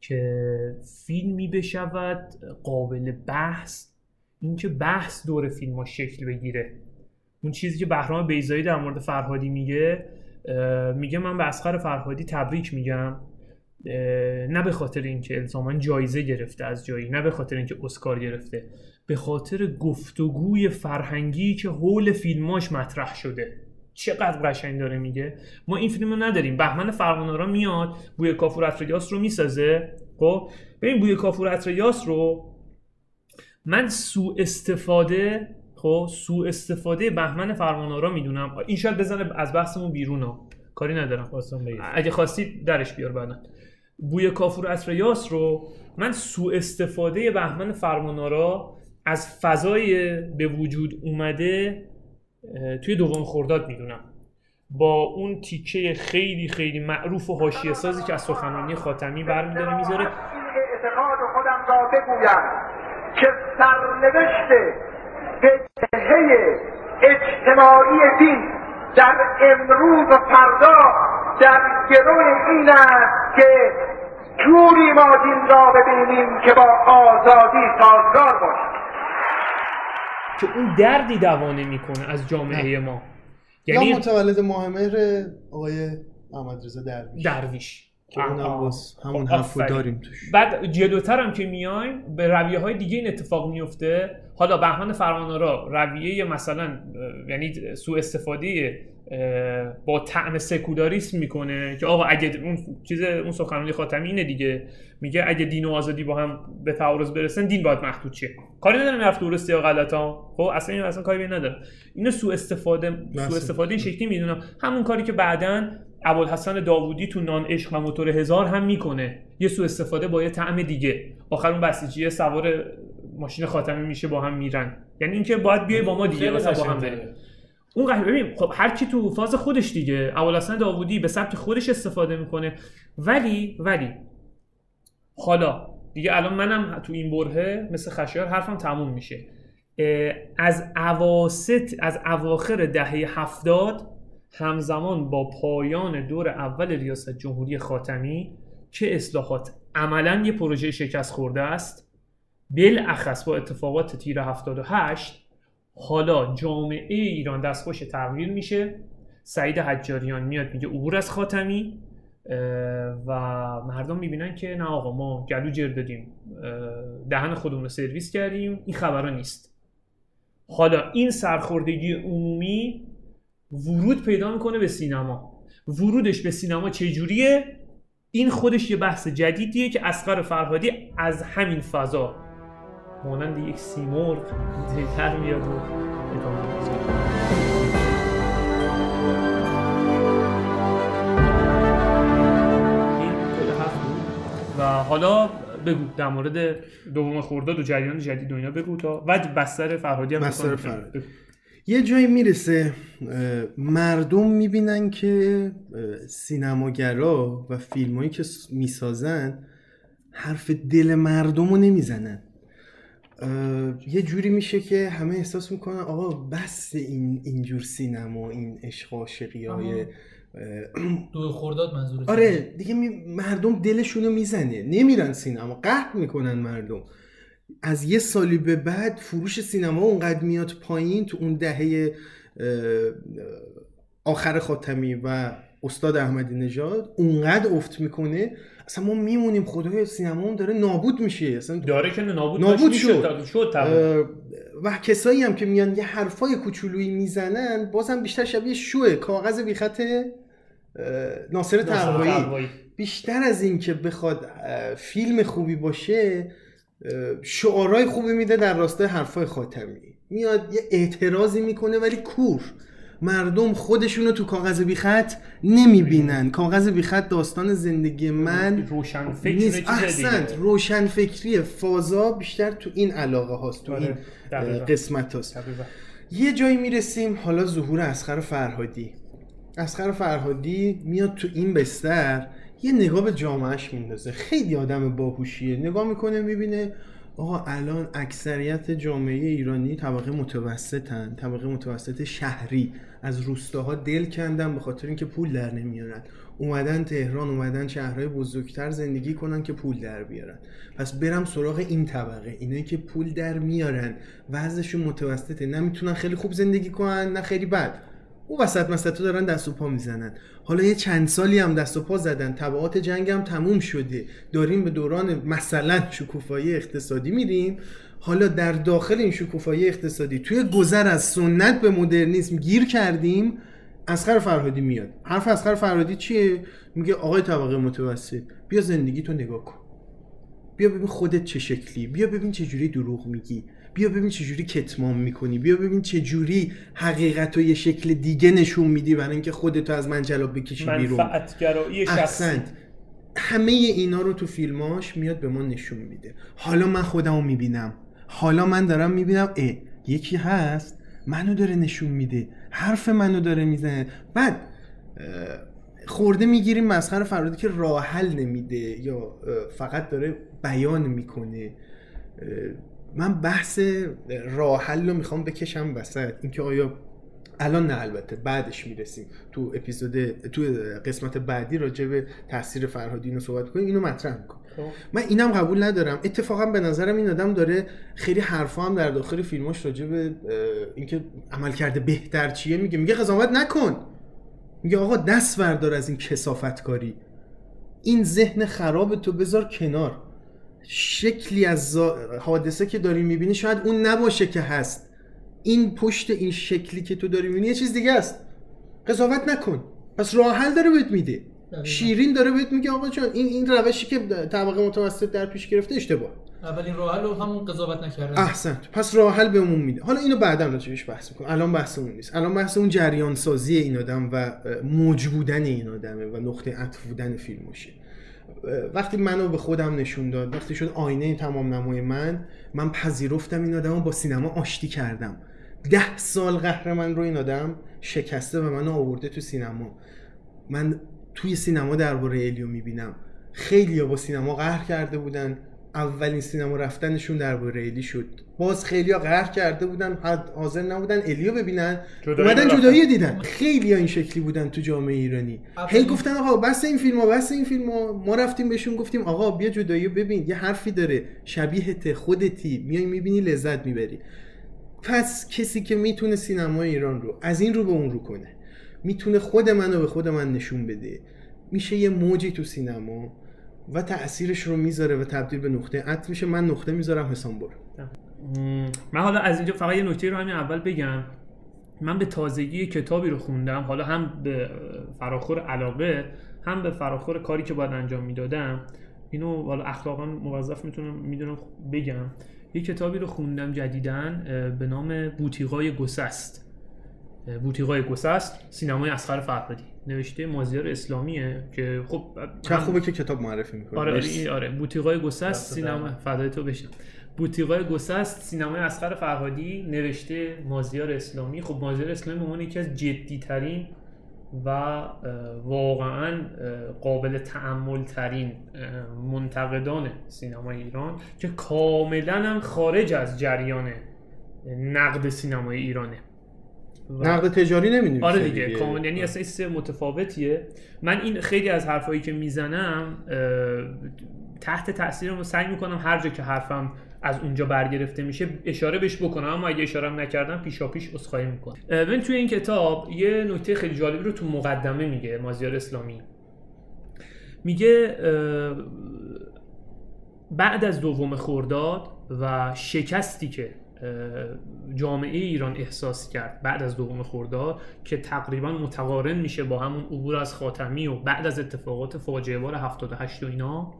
که فیلمی بشود قابل بحث اینکه بحث دور فیلم ها شکل بگیره. اون چیزی که بهرام بیزایی در مورد فرهادی میگه میگه من به اسخر فرهادی تبریک میگم. نه به خاطر اینکه الزاما جایزه گرفته از جایی نه به خاطر اینکه اسکار گرفته به خاطر گفتگوی فرهنگی که حول فیلماش مطرح شده. چقدر قشنگ داره میگه. ما این فیلم رو نداریم. بهمن فرمانارا میاد بوی کافور اتریاس رو می‌سازه. خب ببین بوی کافور اتریاس رو من سوء استفاده خب سوء استفاده بهمن فرمانارا می‌دونم. این شاید بزنه از بحثمون بیرون ها. کاری ندارم. اگه خواستی درش بیار بعدا. بوی کافور اتریاس رو من سوء استفاده بهمن فرمانارا از فضای به وجود اومده توی دوم خرداد می‌دونم. با اون تیکه خیلی خیلی معروف و حاشیه سازی که از سخنرانی خاتمی برمیداره می‌ذاره. اعتقاد خودم را بگویم که سرنوشت قطعه اجتماعی دین در امروز و فردا در گروه این است که جوری ما دین را ببینیم که با آزادی سازگار باشد که اون دردی دوانه می‌کنه از جامعه ما. یعنی یا متولد ماه مهر آقای محمد رضا درویش. درویش. که اونم. باز همون خب، حرفو آفرین. داریم توش. بعد جلوتر هم که میایم به رویه های دیگه این اتفاق میفته. حالا بهمن فرمانارا رویه مثلا یعنی سوء استفاده با طعم سکولاریسم می‌کنه که آقا اگه اون چیز اون سخنرانی خاتمی اینه دیگه. میگه اگه دین و آزادی با هم به تعارض برسن دین باید محدود شه. کاری ندارم حرف درسته یا غلط ها. خب اصلا این اصلا کاری به این ندارم. اینو سوء استفاده سوء استفاده این شکلی می‌دونم. همون کاری که بعداً ابوالحسن داوودی تو نان عشق و موتور هزار هم می‌کنه. یه سوء استفاده با یه طعم دیگه. آخر اون بسیجی سوار ماشین خاتمی میشه با هم میرن. یعنی اینکه باید بیای با ما دیگه مثلا با هم. بریم. اون قهر ببین خب هر کی تو فاز خودش دیگه ابوالحسن داوودی به سبک خودش استفاده می‌کنه. ولی ولی حالا دیگه الان منم تو این برهه مثل خشایار حرفم تموم میشه. از اواسط از اواخر دهه هفتاد همزمان با پایان دور اول ریاست جمهوری خاتمی که اصلاحات عملا یه پروژه شکست خورده است؟ بالاخص با اتفاقات تیر 78 حالا جامعه ایران دستخوش تغییر میشه. سعید حجاریان میاد میگه عبور از خاتمی و مردم می‌بینن که نه آقا ما گلو جر دادیم دهن خودمون رو سرویس کردیم این خبرها نیست. حالا این سرخوردگی عمومی ورود پیدا می‌کنه به سینما ورودش به سینما چجوریه این خودش یه بحث جدیدیه که اسقر فرهادی از همین فضا مانند یک سیمرغ در میاد و ادامه. و حالا بگو در مورد دوم خرداد و جریان جدید و اینا بگو تا و بستر فرهادی هم بستر. فرهادی. یه جایی می‌رسه مردم می‌بینن که سینماگرا و فیلمایی که می‌سازن حرف دل مردم رو نمی‌زنن یه جوری میشه که همه احساس می‌کنن آقا بس این اینجور سینما این عشق عاشقی های <clears throat> دو خرداد منظورت آره دیگه مردم دلشونو می‌زنه. نمیرن سینما قهر می‌کنن مردم. از یه سالی به بعد فروش سینما اونقدر میاد پایین تو اون دهه آخر خاتمی و استاد احمدی نژاد اونقدر افت می‌کنه. اصلا ما میمونیم خدای سینما داره نابود میشه. اصلا داره که نابود, نابود شد. شد و کسایی هم که میان یه حرفای کوچولویی می‌زنن بازم بیشتر شبیه شوه. کاغذ بیخط ناصر تقوایی. بیشتر از این که بخواد فیلم خوبی باشه شعارهای خوبی میده در راستای حرفای خاتمی میاد یه اعتراضی می‌کنه ولی کور مردم خودشونو تو کاغذ بیخط نمی‌بینن کاغذ بیخط داستان زندگی من روشن فکر نیست احسنت. روشن فکریه فازا بیشتر تو این علاقه هاست تو آره، این دقیقاً. قسمت هاست دقیقاً. یه جایی می‌رسیم حالا ظهور اسخر فرهادی اسخر فرهادی میاد تو این بستر یه نگاه به جامعهش میندازه. خیلی آدم باهوشیه. نگاه می‌کنه می‌بینه آقا الان اکثریت جامعه ایرانی طبقه متوسطن طبقه متوسط شهری. از روستاها دل کندن به خاطر اینکه پول در نمیارن. اومدن تهران اومدن شهرهای بزرگتر زندگی کنن که پول در بیارن. پس برم سراغ این طبقه. اینایی که پول در میارن. وضعشون متوسطه. نمی‌تونن خیلی خوب زندگی کنن نه خیلی بد. او وسط مسطا دارن دست و پا می‌زنن. حالا یه چند سالی هم دست و پا زدن. تبعات جنگ هم تموم شده. داریم به دوران مثلا شکوفایی اقتصادی میریم. حالا در داخل این شکوفایی اقتصادی توی گذر از سنت به مدرنیسم گیر کردیم اسخر فرهادی میاد. حرف اسخر فرهادی چیه؟ میگه آقای طبقه متوسط بیا زندگی تو نگاه کن. بیا ببین خودت چه شکلی. بیا ببین چه جوری دروغ میگی. بیا ببین چه جوری کتمان می‌کنی. بیا ببین چه جوری حقیقت رو یه شکل دیگه نشون میدی برای اینکه خودتو از منجلاب بکشی بیرون. منفعتگرایی شخصی. همه اینا رو تو فیلماش میاد به ما نشون میده. حالا من خودمو می‌بینم. حالا من دارم می‌بینم اه یکی هست منو داره نشون میده. حرف منو داره می‌زنه. بعد خورده می‌گیریم مسخر فرادی که راه حل نمیده یا فقط داره بیان می‌کنه. من بحث راه حل رو می‌خوام بکشم وسط. اینکه آیا الان نه البته بعدش می‌رسیم. تو اپیزود تو قسمت بعدی راجع به تاثیر فرهادی اینو صحبت کنیم اینو مطرح می‌کنم خب. من اینم قبول ندارم. اتفاقا به نظرم این آدم داره خیلی حرفا هم در داخل فیلماش راجع به اینکه عمل کرده بهتر چیه میگه. میگه قضاوت نکن. میگه آقا دست بردار از این کسافت کاری این ذهن خراب تو بذار کنار. شکلی از حادثه که داری می‌بینی شاید اون نباشه که هست. این پشت این شکلی که تو داری می‌بینی یه چیز دیگه است. قضاوت نکن. پس راه حل داره بهت میده. شیرین داره بهت میگه آقا جان این این روشی که طبقه متوسط در پیش گرفته اشتباه. اولین راه حل همون قضاوت نکردن. احسنت. پس راه حل بهمون میده. حالا اینو بعدا راجعش بحث می‌کنم الان بحث اون نیست. الان بحث اون جریان سازی این آدم و موج بودن این آدمه و نقطه عطف بودن فیلمشه. وقتی منو به خودم نشون داد وقتی شد آینه تمام نمای من من پذیرفتم این آدم با سینما آشتی کردم. ده سال قهر من رو این آدم شکسته و منو آورده تو سینما. من توی سینما درباره الیو می‌بینم. خیلی با سینما قهر کرده بودن. اولین سینما رفتنشون درباره الی شد. باز خیلی قهر کرده بودن حد حاضر نبودن الیو ببینن. جدایی اومدن. جدایی دیدن. خیلی این شکلی بودن تو جامعه ایرانی. هی گفتن آقا بس این فیلم ها بس این فیلم ها. ما رفتیم بهشون گفتیم آقا بیا جدایی رو ببین. یه حرفی داره. شبیهت خودتی. میای می‌بینی لذت می‌بری. پس کسی که می‌تونه سینما ایران رو از این رو به اون رو کنه می‌تونه خود منو به خود من نشون بده. میشه یه موجی تو سینما. و تاثیرش رو می‌ذاره و تبدیل به نقطه عطف میشه. من نقطه می‌ذارم حسام برو. من حالا از اینجا فقط یه نکته رو همین اول بگم. من به تازگی کتابی رو خوندم. حالا هم به فراخور علاقه هم به فراخور کاری که باید انجام می‌دادم. اینو حالا اخلاقا موظف می‌تونم می‌دونم بگم. یه کتابی رو خوندم جدیدن به نام بوتیقای گسست. بوتیقای گسست سینمای اسخر فرهادی. نوشته مازیار اسلامیه که خب چه خوبه که کتاب معرفی می‌کنه آره آره, آره. بوتیقای گسست سینما. فدای تو بشم. بوتیقای گسست سینمای اسخر فرهادی نوشته مازیار اسلامی. خب مازیار اسلامی به عنوان یکی از جدی ترین و واقعا قابل تعمل ترین منتقدان سینمای ایران که کاملا هم خارج از جریان نقد سینمای ایرانه. و- نقد تجاری نمی‌دونیم آره دیگه. کامل یعنی اصلا سه متفاوتیه. من این خیلی از حرفایی که می‌زنم تحت تاثیرم سعی می‌کنم هر جا که حرفم از اونجا برگرفته میشه اشاره بهش بکنم اما اگه اشاره هم نکردم پیشا پیش عذرخواهی می‌کنم. ببین توی این کتاب یه نکته خیلی جالبی رو تو مقدمه میگه مازیار اسلامی. میگه بعد از دوم خرداد و شکستی که جامعه ایران احساس کرد بعد از دوم خرداد که تقریبا متقارن میشه با همون عبور از خاتمی و بعد از اتفاقات فاجعه بار 78 و اینا.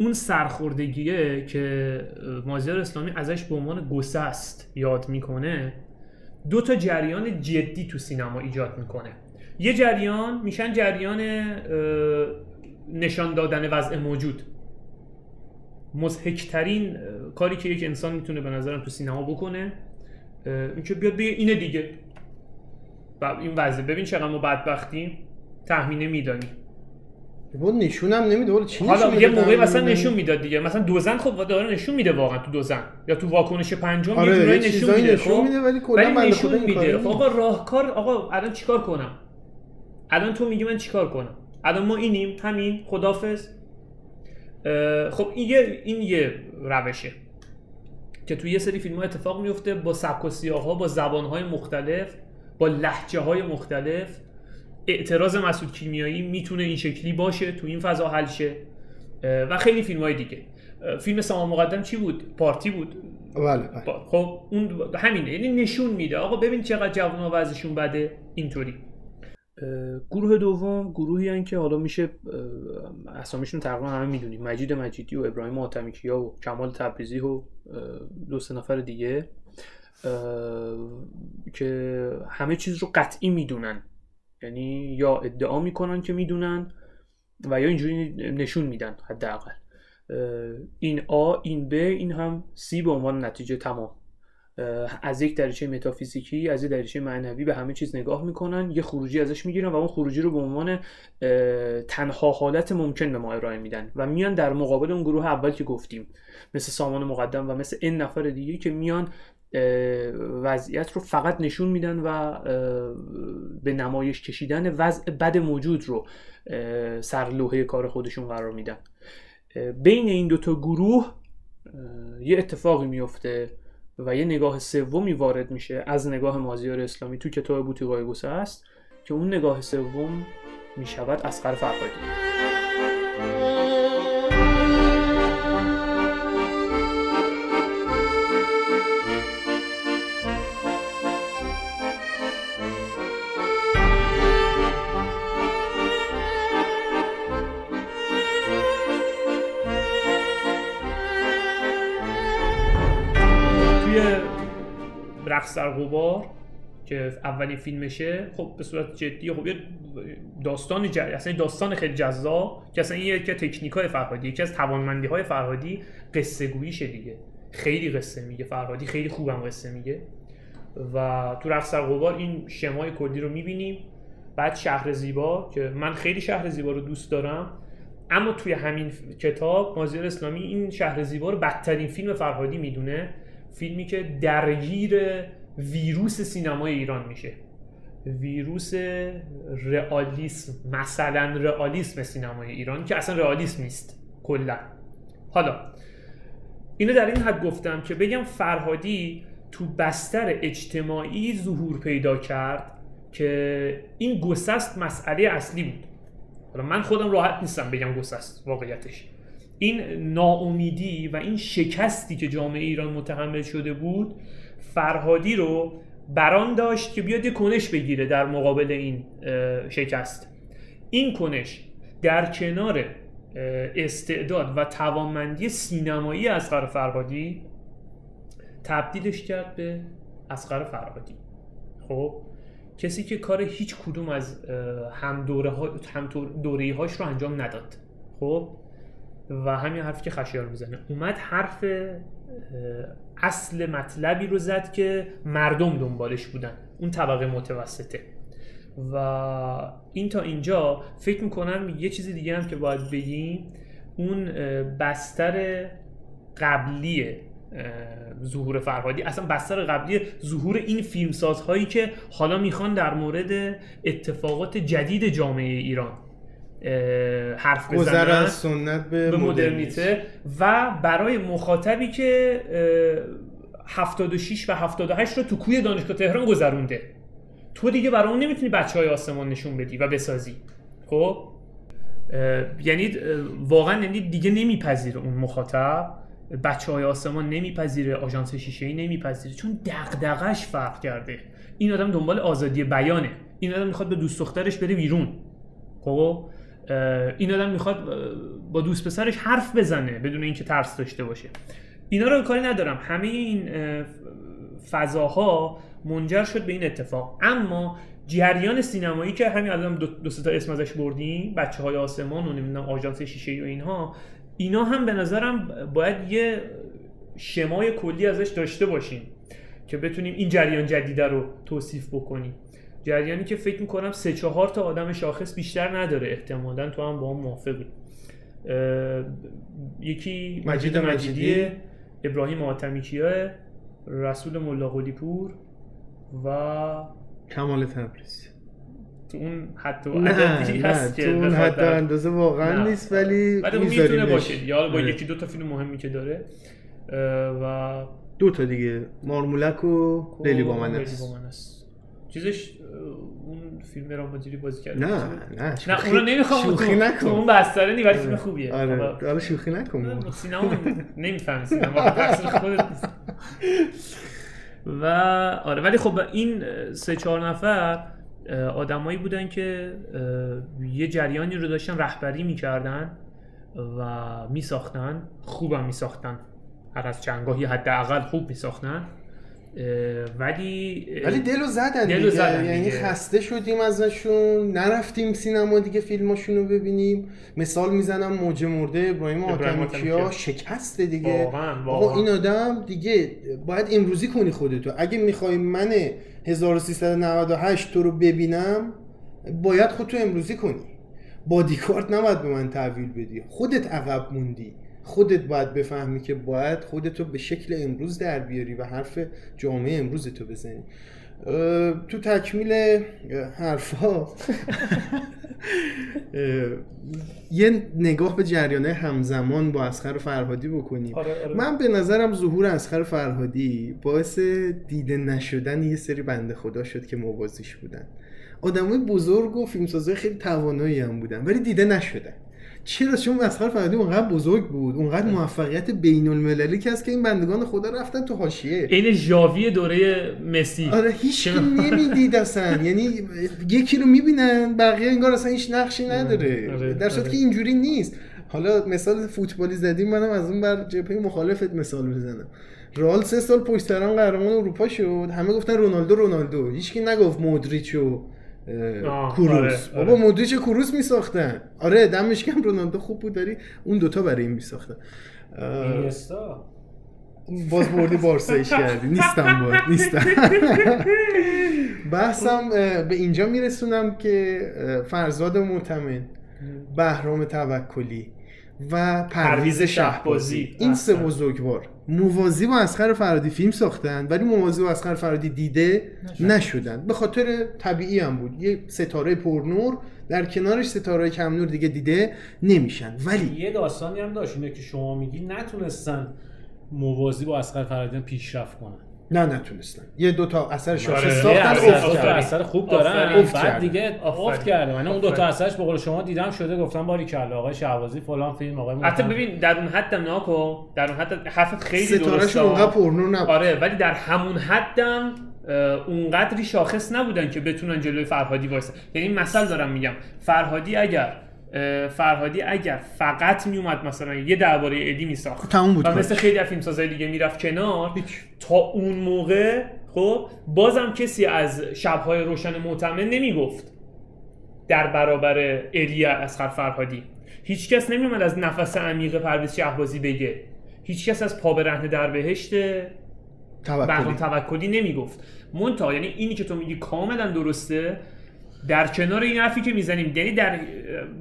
اون سرخوردگیه که مازیار اسلامی ازش به عنوان گسست یاد می‌کنه دو تا جریان جدی تو سینما ایجاد می‌کنه. یه جریان میشن جریان نشان دادن وضع موجود. مضحکترین اه، کاری که یک انسان می‌تونه به نظرم تو سینما بکنه اینکه بیاد بگه اینه دیگه. و این وضع ببین چقدر ما بدبختیم تخمینه میدانی. بود نشونم نمیده. ولی چی حالا نشون یه؟ موقعی مثلا. نشون می‌داد دیگه. مثلا دوزن خب داره نشون میده واقعا تو دوزن یا تو واکنش پنجم آره، یه جورایی نشون میده نشون خب؟ میده، ولی کلاً بنده نشون خدا میده. خب آقا راهکار آقا الان چیکار کنم؟ الان تو میگی من چیکار کنم؟ الان ما اینیم همین خدافظ خب این یه این یه روشه که توی یه سری فیلم ها اتفاق میفته با سبک و سیاق ها با زبان های مختلف با لحجه های مختلف. اعتراض مسعود کیمیایی می‌تونه این شکلی باشه تو این فضا حل شه. و خیلی فیلم های دیگه فیلم سامان مقدم چی بود؟ پارتی بود. بله بله. خب اون همینه. یعنی نشون میده. آقا ببین چقدر جوان وضعشون بده. اینطوری. گروه دوم گروهی هن که حالا میشه اسامیشون تقریبا همه می‌دونیم. مجید مجیدی و ابراهیم آتمیکیا و کمال تبریزی و دو سه نفر دیگه که همه چیز رو قطعی می‌دونن. یعنی یا ادعا می‌کنن که می‌دونن و یا اینجوری نشون میدن حداقل. این آ این ب این هم سی به عنوان نتیجه تمام. از یک دریچه متافیزیکی از یک دریچه معنوی به همه چیز نگاه می‌کنن یه خروجی ازش می‌گیرن و اون خروجی رو به عنوان تنها حالت ممکن به ما ارائه میدن و میان در مقابل اون گروه اول که گفتیم مثل سامان مقدم و مثل این نفر دیگه که میان وضعیت رو فقط نشون میدن و به نمایش کشیدن وضع بد موجود رو سرلوحه کار خودشون قرار میدن. بین این دوتا گروه یه اتفاقی میفته و یه نگاه سومی وارد میشه از نگاه مازیار اسلامی تو کتاب بوتی قایگوسه است که اون نگاه سوم می‌شود اسقر فرهادی رقص در غبار که اولین فیلمشه خب به صورت جدی خب یه داستان ج... اصلا داستان خیلی جذاب که اصلا این یکی تکنیک های فرهادی یکی از توانمندی های فرهادی قصه گوییشه دیگه. خیلی قصه میگه فرهادی خیلی خوبم قصه میگه. و تو رقص غبار این شمای کلی رو می‌بینیم. بعد شهر زیبا که من خیلی شهر زیبا رو دوست دارم. اما توی همین کتاب مازیار اسلامی این شهر زیبا رو بدترین فیلم فرهادی می‌دونه. فیلمی که درگیر ویروس سینمای ایران میشه. ویروس رئالیسم مثلا رئالیسم سینمای ایران که اصلا رئالیسم نیست کلا. حالا اینو در این حد گفتم که بگم فرهادی تو بستر اجتماعی ظهور پیدا کرد که این گسست مسئله اصلی بود. حالا من خودم راحت نیستم بگم گسست واقعیتش. این ناامیدی و این شکستی که جامعه ایران متحمل شده بود فرهادی رو بران داشت که بیاد یه کنش بگیره در مقابل این شکست. این کنش در کنار استعداد و توانمندی سینمایی اسقر فرهادی تبدیلش کرد به اسقر فرهادی. خب کسی که کار هیچ کدوم از هم دوره, ها، هم دوره هاش رو انجام نداد. خب و همین حرفی که خشیار می‌زنه. اومد حرف اصل مطلبی رو زد که مردم دنبالش بودن. اون طبقه متوسطه. و این تا اینجا فکر می‌کنم یه چیز دیگه هم که باید بگیم. اون بستر قبلی ظهور فرهادی. اصلا بستر قبلی ظهور این فیلمسازهایی که حالا می‌خوان در مورد اتفاقات جدید جامعه ایران. حرف بزنن از سنت به, به مدرنیته. و برای مخاطبی که 76 و 78 رو تو کوی دانشگاه تهران گذرونده. تو دیگه برای اون نمی‌تونی بچه های آسمان نشون بدی و بسازی. خب؟ یعنی واقعا یعنی دیگه نمیپذیره اون مخاطب. بچه های آسمان نمیپذیره آژانس شیشه ای نمیپذیره. چون دغدغش فرق کرده. این آدم دنبال آزادی بیانه. این آدم می‌خواد به دوست دخترش بره بیرون. خب؟ این آدم می‌خواد با دوست پسرش حرف بزنه بدون اینکه ترس داشته باشه. اینا رو کاری ندارم. همه این فضاها منجر شد به این اتفاق. اما جریان سینمایی که همین الان دو, دو تا اسم ازش بردیم بچه های آسمان و نمی‌دونم آژانس شیشه و اینها اینا هم به نظرم باید یه شمای کلی ازش داشته باشیم که بتونیم این جریان جدیده رو توصیف بکنیم. جریانی که فکر می‌کنم سه چهار تا آدم شاخص بیشتر نداره احتمالا. تو هم با هم موافقی یکی مجید مجیدی. ابراهیم آتمیکیاه رسول ملا پور و کمال تبریزی تو اون حتی نه هست تو اون حتی اندازه واقعا نیست ولی بعد می‌تونه باشه. یا با آره. یکی دو تا فیلم مهمی که داره. و دو تا دیگه. مارمولک و لیلی با من است. چیزش اون فیلم راماجری بازی کرده. نه نه نه اون رو نمی‌خوام شوخی نکن. اون بستره نی ولی فیلم خوبیه. آره. حالا شوخی نکن. سینما نمی‌فهمی سینما تقصیر <laughs> خودت و آره ولی خب این سه چهار نفر آدمایی بودن که یه جریانی رو داشتن رهبری می‌کردن و میساختن خوبم میساختن. هر از چنگاهی حداقل خوب میساختن. ولی ولی دلو زدن دلو دیگه. زدن یعنی دیگه. خسته شدیم ازشون. نرفتیم سینما دیگه فیلماشون رو ببینیم. مثال می‌زنم موج مرده ابراهیم آتمیکیا شکسته دیگه. آقا این آدم دیگه باید امروزی کنی خودتو. اگه می‌خوای من 1398 تو رو ببینم باید خودتو امروزی کنی. بادیکارت نباید به من تحویل بدی. خودت عقب موندی. خودت باید بفهمی که باید خودتو به شکل امروز در بیاری و حرف جامعه امروز تو بزنی تو تکمیل حرفا یه نگاه به جریانه همزمان با اسخر فرهادی بکنیم. آره، آره. من به نظرم ظهور اسخر فرهادی باعث دیده نشدن یه سری بنده خدا شد که موازیش بودن. آدمای بزرگ و فیلمسازای خیلی توانایی هم بودن ولی دیده نشدن. چرا؟ چون اسخر فرهادی اونقدر بزرگ بود. اونقدر موفقیت بین المللی که هست که این بندگان خدا رفتن تو حاشیه. عین ژاوی دوره مسی. آره هیچ نمی‌دید اصلا. <laughs> یعنی یکی رو می‌بینن بقیه انگار اصلا هیچ نقشی نداره. آره، در صورتی آره. که اینجوری نیست. حالا مثال فوتبالی زدیم منم از اون بر جبهه مخالفت مثال بزنم. رئال سه سال پشت سر هم قهرمان اروپا شد. همه گفتن رونالدو رونالدو. هیچکی نگفت مودریچ و کروس. آره، بابا آره. مودریچ کروس میساختن؟ آره دمش کم رونالدو خوب بود داری اون دوتا برای این میساختن. اینیستا؟ باز بردی بارسایش کردی. نیستم باید نیستم. <laughs> بحثم به اینجا میرسونم که فرزاد معتمن بهرام توکلی و پرویز شهبازی. این سه بزرگوار. موازی با اسخر فرادی فیلم ساختن ولی موازی با اسخر فرادی دیده نشدن. به خاطر طبیعی هم بود. یه ستاره پرنور در کنارش ستاره کم نور دیگه دیده نمیشن. ولی یه داستانی هم داشت اینه که شما میگی نتونستن موازی با اسقر فرهادیان پیشرفت کنن. نه نتونستن یه دو تا اثر شاخص آره. ساختن یه افت اثر, خوب دارن. افت بعد. دیگه. افت کرده من اون دو تا. اثرش به قول شما دیدم شده گفتم باری کلا آقای شهبازی فلان فیلم آقای حتی. ببین در اون حد ناکو در اون حد حرفت خیلی ستارهشون درسته اونقدر پرنور نبود آره ولی در همون حدم اونقدری شاخص نبودن که بتونن جلوی فرهادی وایسن یعنی مثل دارم میگم فرهادی اگر فرهادی اگر فقط میومد مثلا یه درباره ادی میساخت تموم بود و. مثل خیلی از فیلمسازهای دیگه می‌رفت کنار تا اون موقع خب بازم کسی از شبهای روشن معتمن نمی‌گفت در برابر الیا اسقر فرهادی. هیچکس نمیومد از نفس عمیق پرویز شهبازی بگه. هیچکس از پا برهنه در بهشت توکلی. توکلی نمی‌گفت. مونتا یعنی اینی که تو میگی کاملا درسته در کنار این حرفی که می‌زنیم یعنی در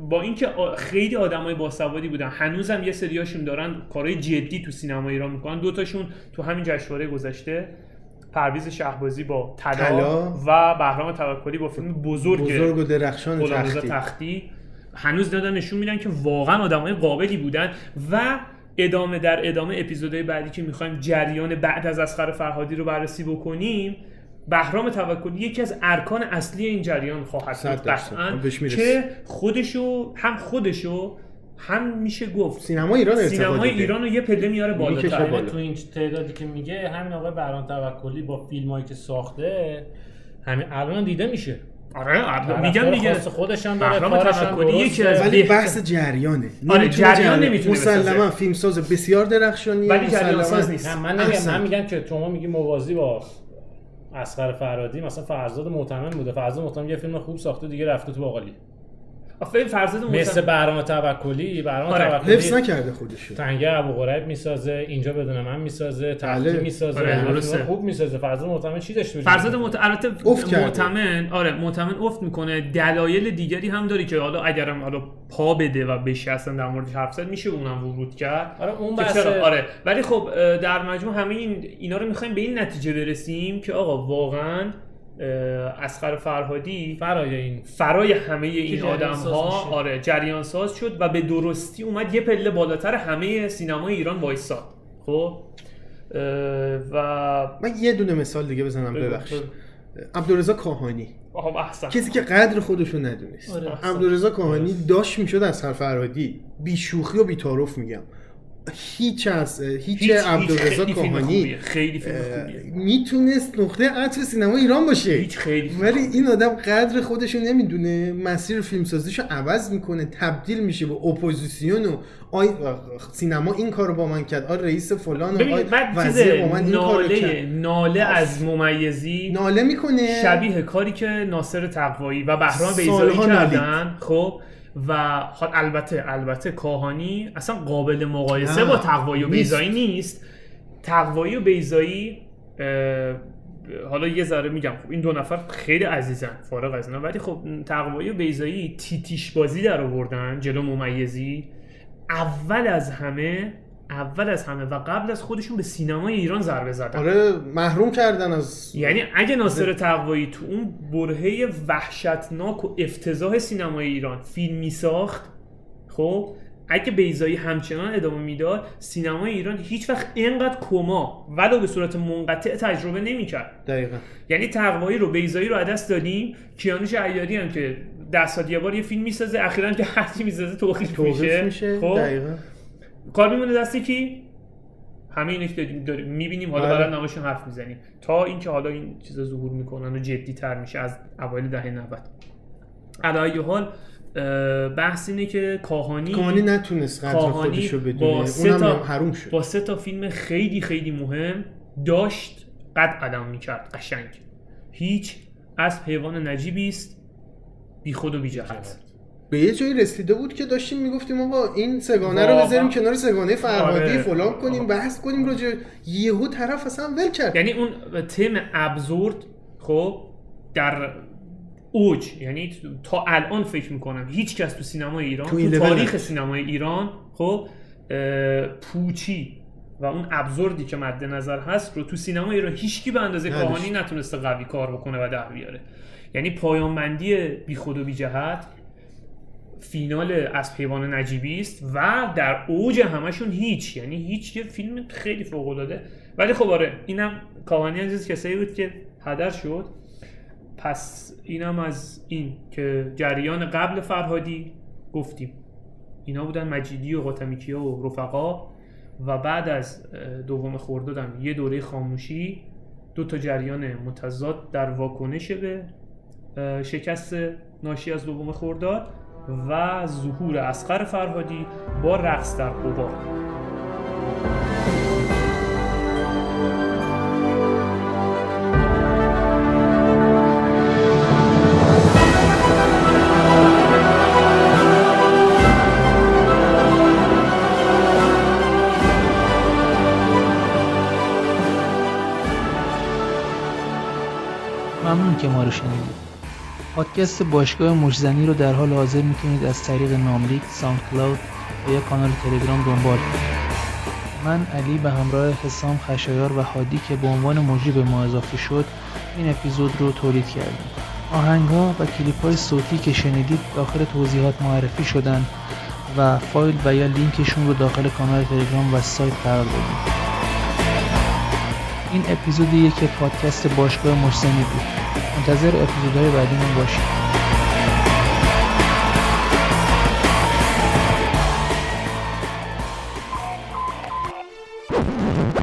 با اینکه خیلی آدمای باسوادی بودن هنوزم یه سریاشون دارن کارهای جدی تو سینما ایران می‌کنن. دوتاشون تو همین جشنواره گذشته پرویز شهبازی با طلا. و بهرام توکلی با فیلم بزرگ بزرگ و درخشان تختی. تختی. هنوز دادن نشون میدن که واقعا آدمای قابلی بودن و ادامه در ادامه اپیزودهای بعدی که می‌خوایم جریان بعد از اسخر فرهادی رو بررسی بکنیم بهرام توکلی یکی از ارکان اصلی این جریان خواهد بود. قطعاً. که خودشو هم خودشو هم میشه گفت سینما ایران دیده. ایران رو یه پله میاره بالاتر بالا. تو این تعدادی که میگه همین آقای بهرام توکلی با فیلمایی که ساخته همین الان دیده میشه آره میگم طرفدار دیگه خاص خودش هم داره توکلی یکی از. ولی بحث جریانه آره، جریان نمی‌تونه مسلما. فیلمساز بسیار درخشانی ولی جریان ساز نیست. من نمیگم. من میگم که شما میگی موازی با اسقر فرهادی مثلا فرزاد معتمن بوده. فرزاد معتمن یه فیلم خوب ساخته دیگه رفته تو باقالی. آفرین فرزاد مثل معتمد بهرام توکلی بهرام آره، توکلی حفظ نکرده خودشو تنگه ابو غریب می‌سازه اینجا بدون من می‌سازه تحقیق بله. می‌سازه آره، خوب می‌سازه. فرزاد معتمن چی داشته فرزاد معت... البته. معتمن آره معتمن افت می‌کنه. دلایل دیگری هم داره که حالا اگرم حالا پا بده و بشه اصلا در موردش حرف زد میشه اونم ورود کرد؟ آره اون بحث آره. ولی خب در مجموع همه این اینا رو می‌خوایم به این نتیجه برسیم که آقا واقعا اسقر فرهادی فرای این فرای همه این جریان آدم ساز ها. آره جریان ساز شد و به درستی اومد یه پله بالاتر همه سینمای ایران وایساد. خب؟ و من یه دونه مثال دیگه بزنم ببخشید. عبدالرضا کاهانی. کسی که قدر خودشو ندونست. آره. عبدالرضا کاهانی داشت می‌شد از فرهادی بی شوخی و بی تعارف میگم. هیچ از هیچ, هیچ- عبدالرضا کاهانی. خیلی فیلم خوبیه می‌تونست نقطه عطف سینما ایران باشه. هیچ خیلی ولی این آدم قدر خودشو نمی‌دونه مسیر فیلمسازیشو عوض می‌کنه تبدیل میشه به اپوزیسیون و آی سینما این کارو با من کرد. آ رئیس فلان و آی وزیر با من این کارو ناله کرد. ناله از ممیزی ناله می‌کنه. شبیه کاری که ناصر تقوایی و بهرام بیزایی. کردن. خب و حال البته البته کاهانی اصلا قابل مقایسه نه، با تقوایی و. بیزایی نیست. تقوایی و بیزایی حالا یه ذره میگم خب این دو نفر خیلی عزیزن فارغ از اینا. ولی خب تقوایی و بیزایی تیتیش بازی در آوردن جلو ممیزی. اول از همه اول از همه و قبل از خودشون به سینمای ایران ضربه زدن. آره محروم کردن از یعنی اگه ناصر تقوایی تو اون برهه وحشتناک و افتضاح سینمای ایران فیلمی ساخت خب اگه بیزایی همچنان ادامه می‌داد سینمای ایران هیچ وقت اینقدر کما ولو به صورت منقطع تجربه نمی‌کرد. دقیقا. یعنی تقوایی رو بیزایی رو دست دادیم. کیانوش عیاری هم که ده سال یه بار یه فیلم می‌سازه اخیرا که هر چی می‌سازه توقیف میشه, میشه. خب؟ دقیقا. کار میمونه دست کی همه اینه که داریم, می‌بینیم حالا بله. دارن نماشون حرف می‌زنیم. تا اینکه حالا این چیزا ظهور می‌کنن و جدی تر میشه از اوایل دهه 90 علایه حال بحث اینه که کاهانی کاهانی نتونست قدر خودشو بدونه. با سه تا حروم شد. با سه تا فیلم خیلی خیلی مهم داشت قد قدم می‌کرد قشنگ. هیچ از حیوان نجیبی است بی خود و بی جهت. به یه جایی رسیده بود که داشتیم می‌گفتیم آقا این سگانه رو. بذاریم کنار سگانه فرهادی آره. فلان کنیم بحث کنیم راجع یهو طرف اصلا ول کرد یعنی اون تم ابزورد خب در اوج یعنی تا الان فکر می‌کنم هیچ کس تو سینمای ایران تو تو, تاریخ. سینمای ایران خب پوچی و اون ابزوردی که مد نظر هست رو تو سینما ایران هیچکی به اندازه. کاهانی نتونسته قوی کار بکنه و در بیاره یعنی پایانبندی بی خود و بی جهت فینال از پیوان نجیبی است و در اوج همشون هیچ. یعنی هیچ یه فیلم خیلی فوق العاده ولی خب آره اینم کاهانی از کسایی بود که هدر شد. پس اینم از این که جریان قبل فرهادی گفتیم. اینا بودن مجیدی و قاتمیکیا و رفقا و بعد از دوم خردادم یه دوره خاموشی دو تا جریان متضاد در واکنش به شکست ناشی از دوم خرداد و ظهور اسقر فرهادی با رقص در قبار پادکست باشگاه مشت‌زنی رو در حال حاضر می‌تونید از طریق ناملیک، SoundCloud و یا کانال تلگرام دنبال کنید. من علی به همراه حسام خشایار و هادی که به عنوان مجری به ما اضافه شد این اپیزود رو تولید کردیم. آهنگ ها و کلیپ های صوتی که شنیدید داخل توضیحات معرفی شدن و فایل و یا لینکشون رو داخل کانال تلگرام و سایت قرار دادیم این اپیزودیه که پادکست باشگاه مجزنی بود. منتظر اپیزودهای بعدیمون باشید.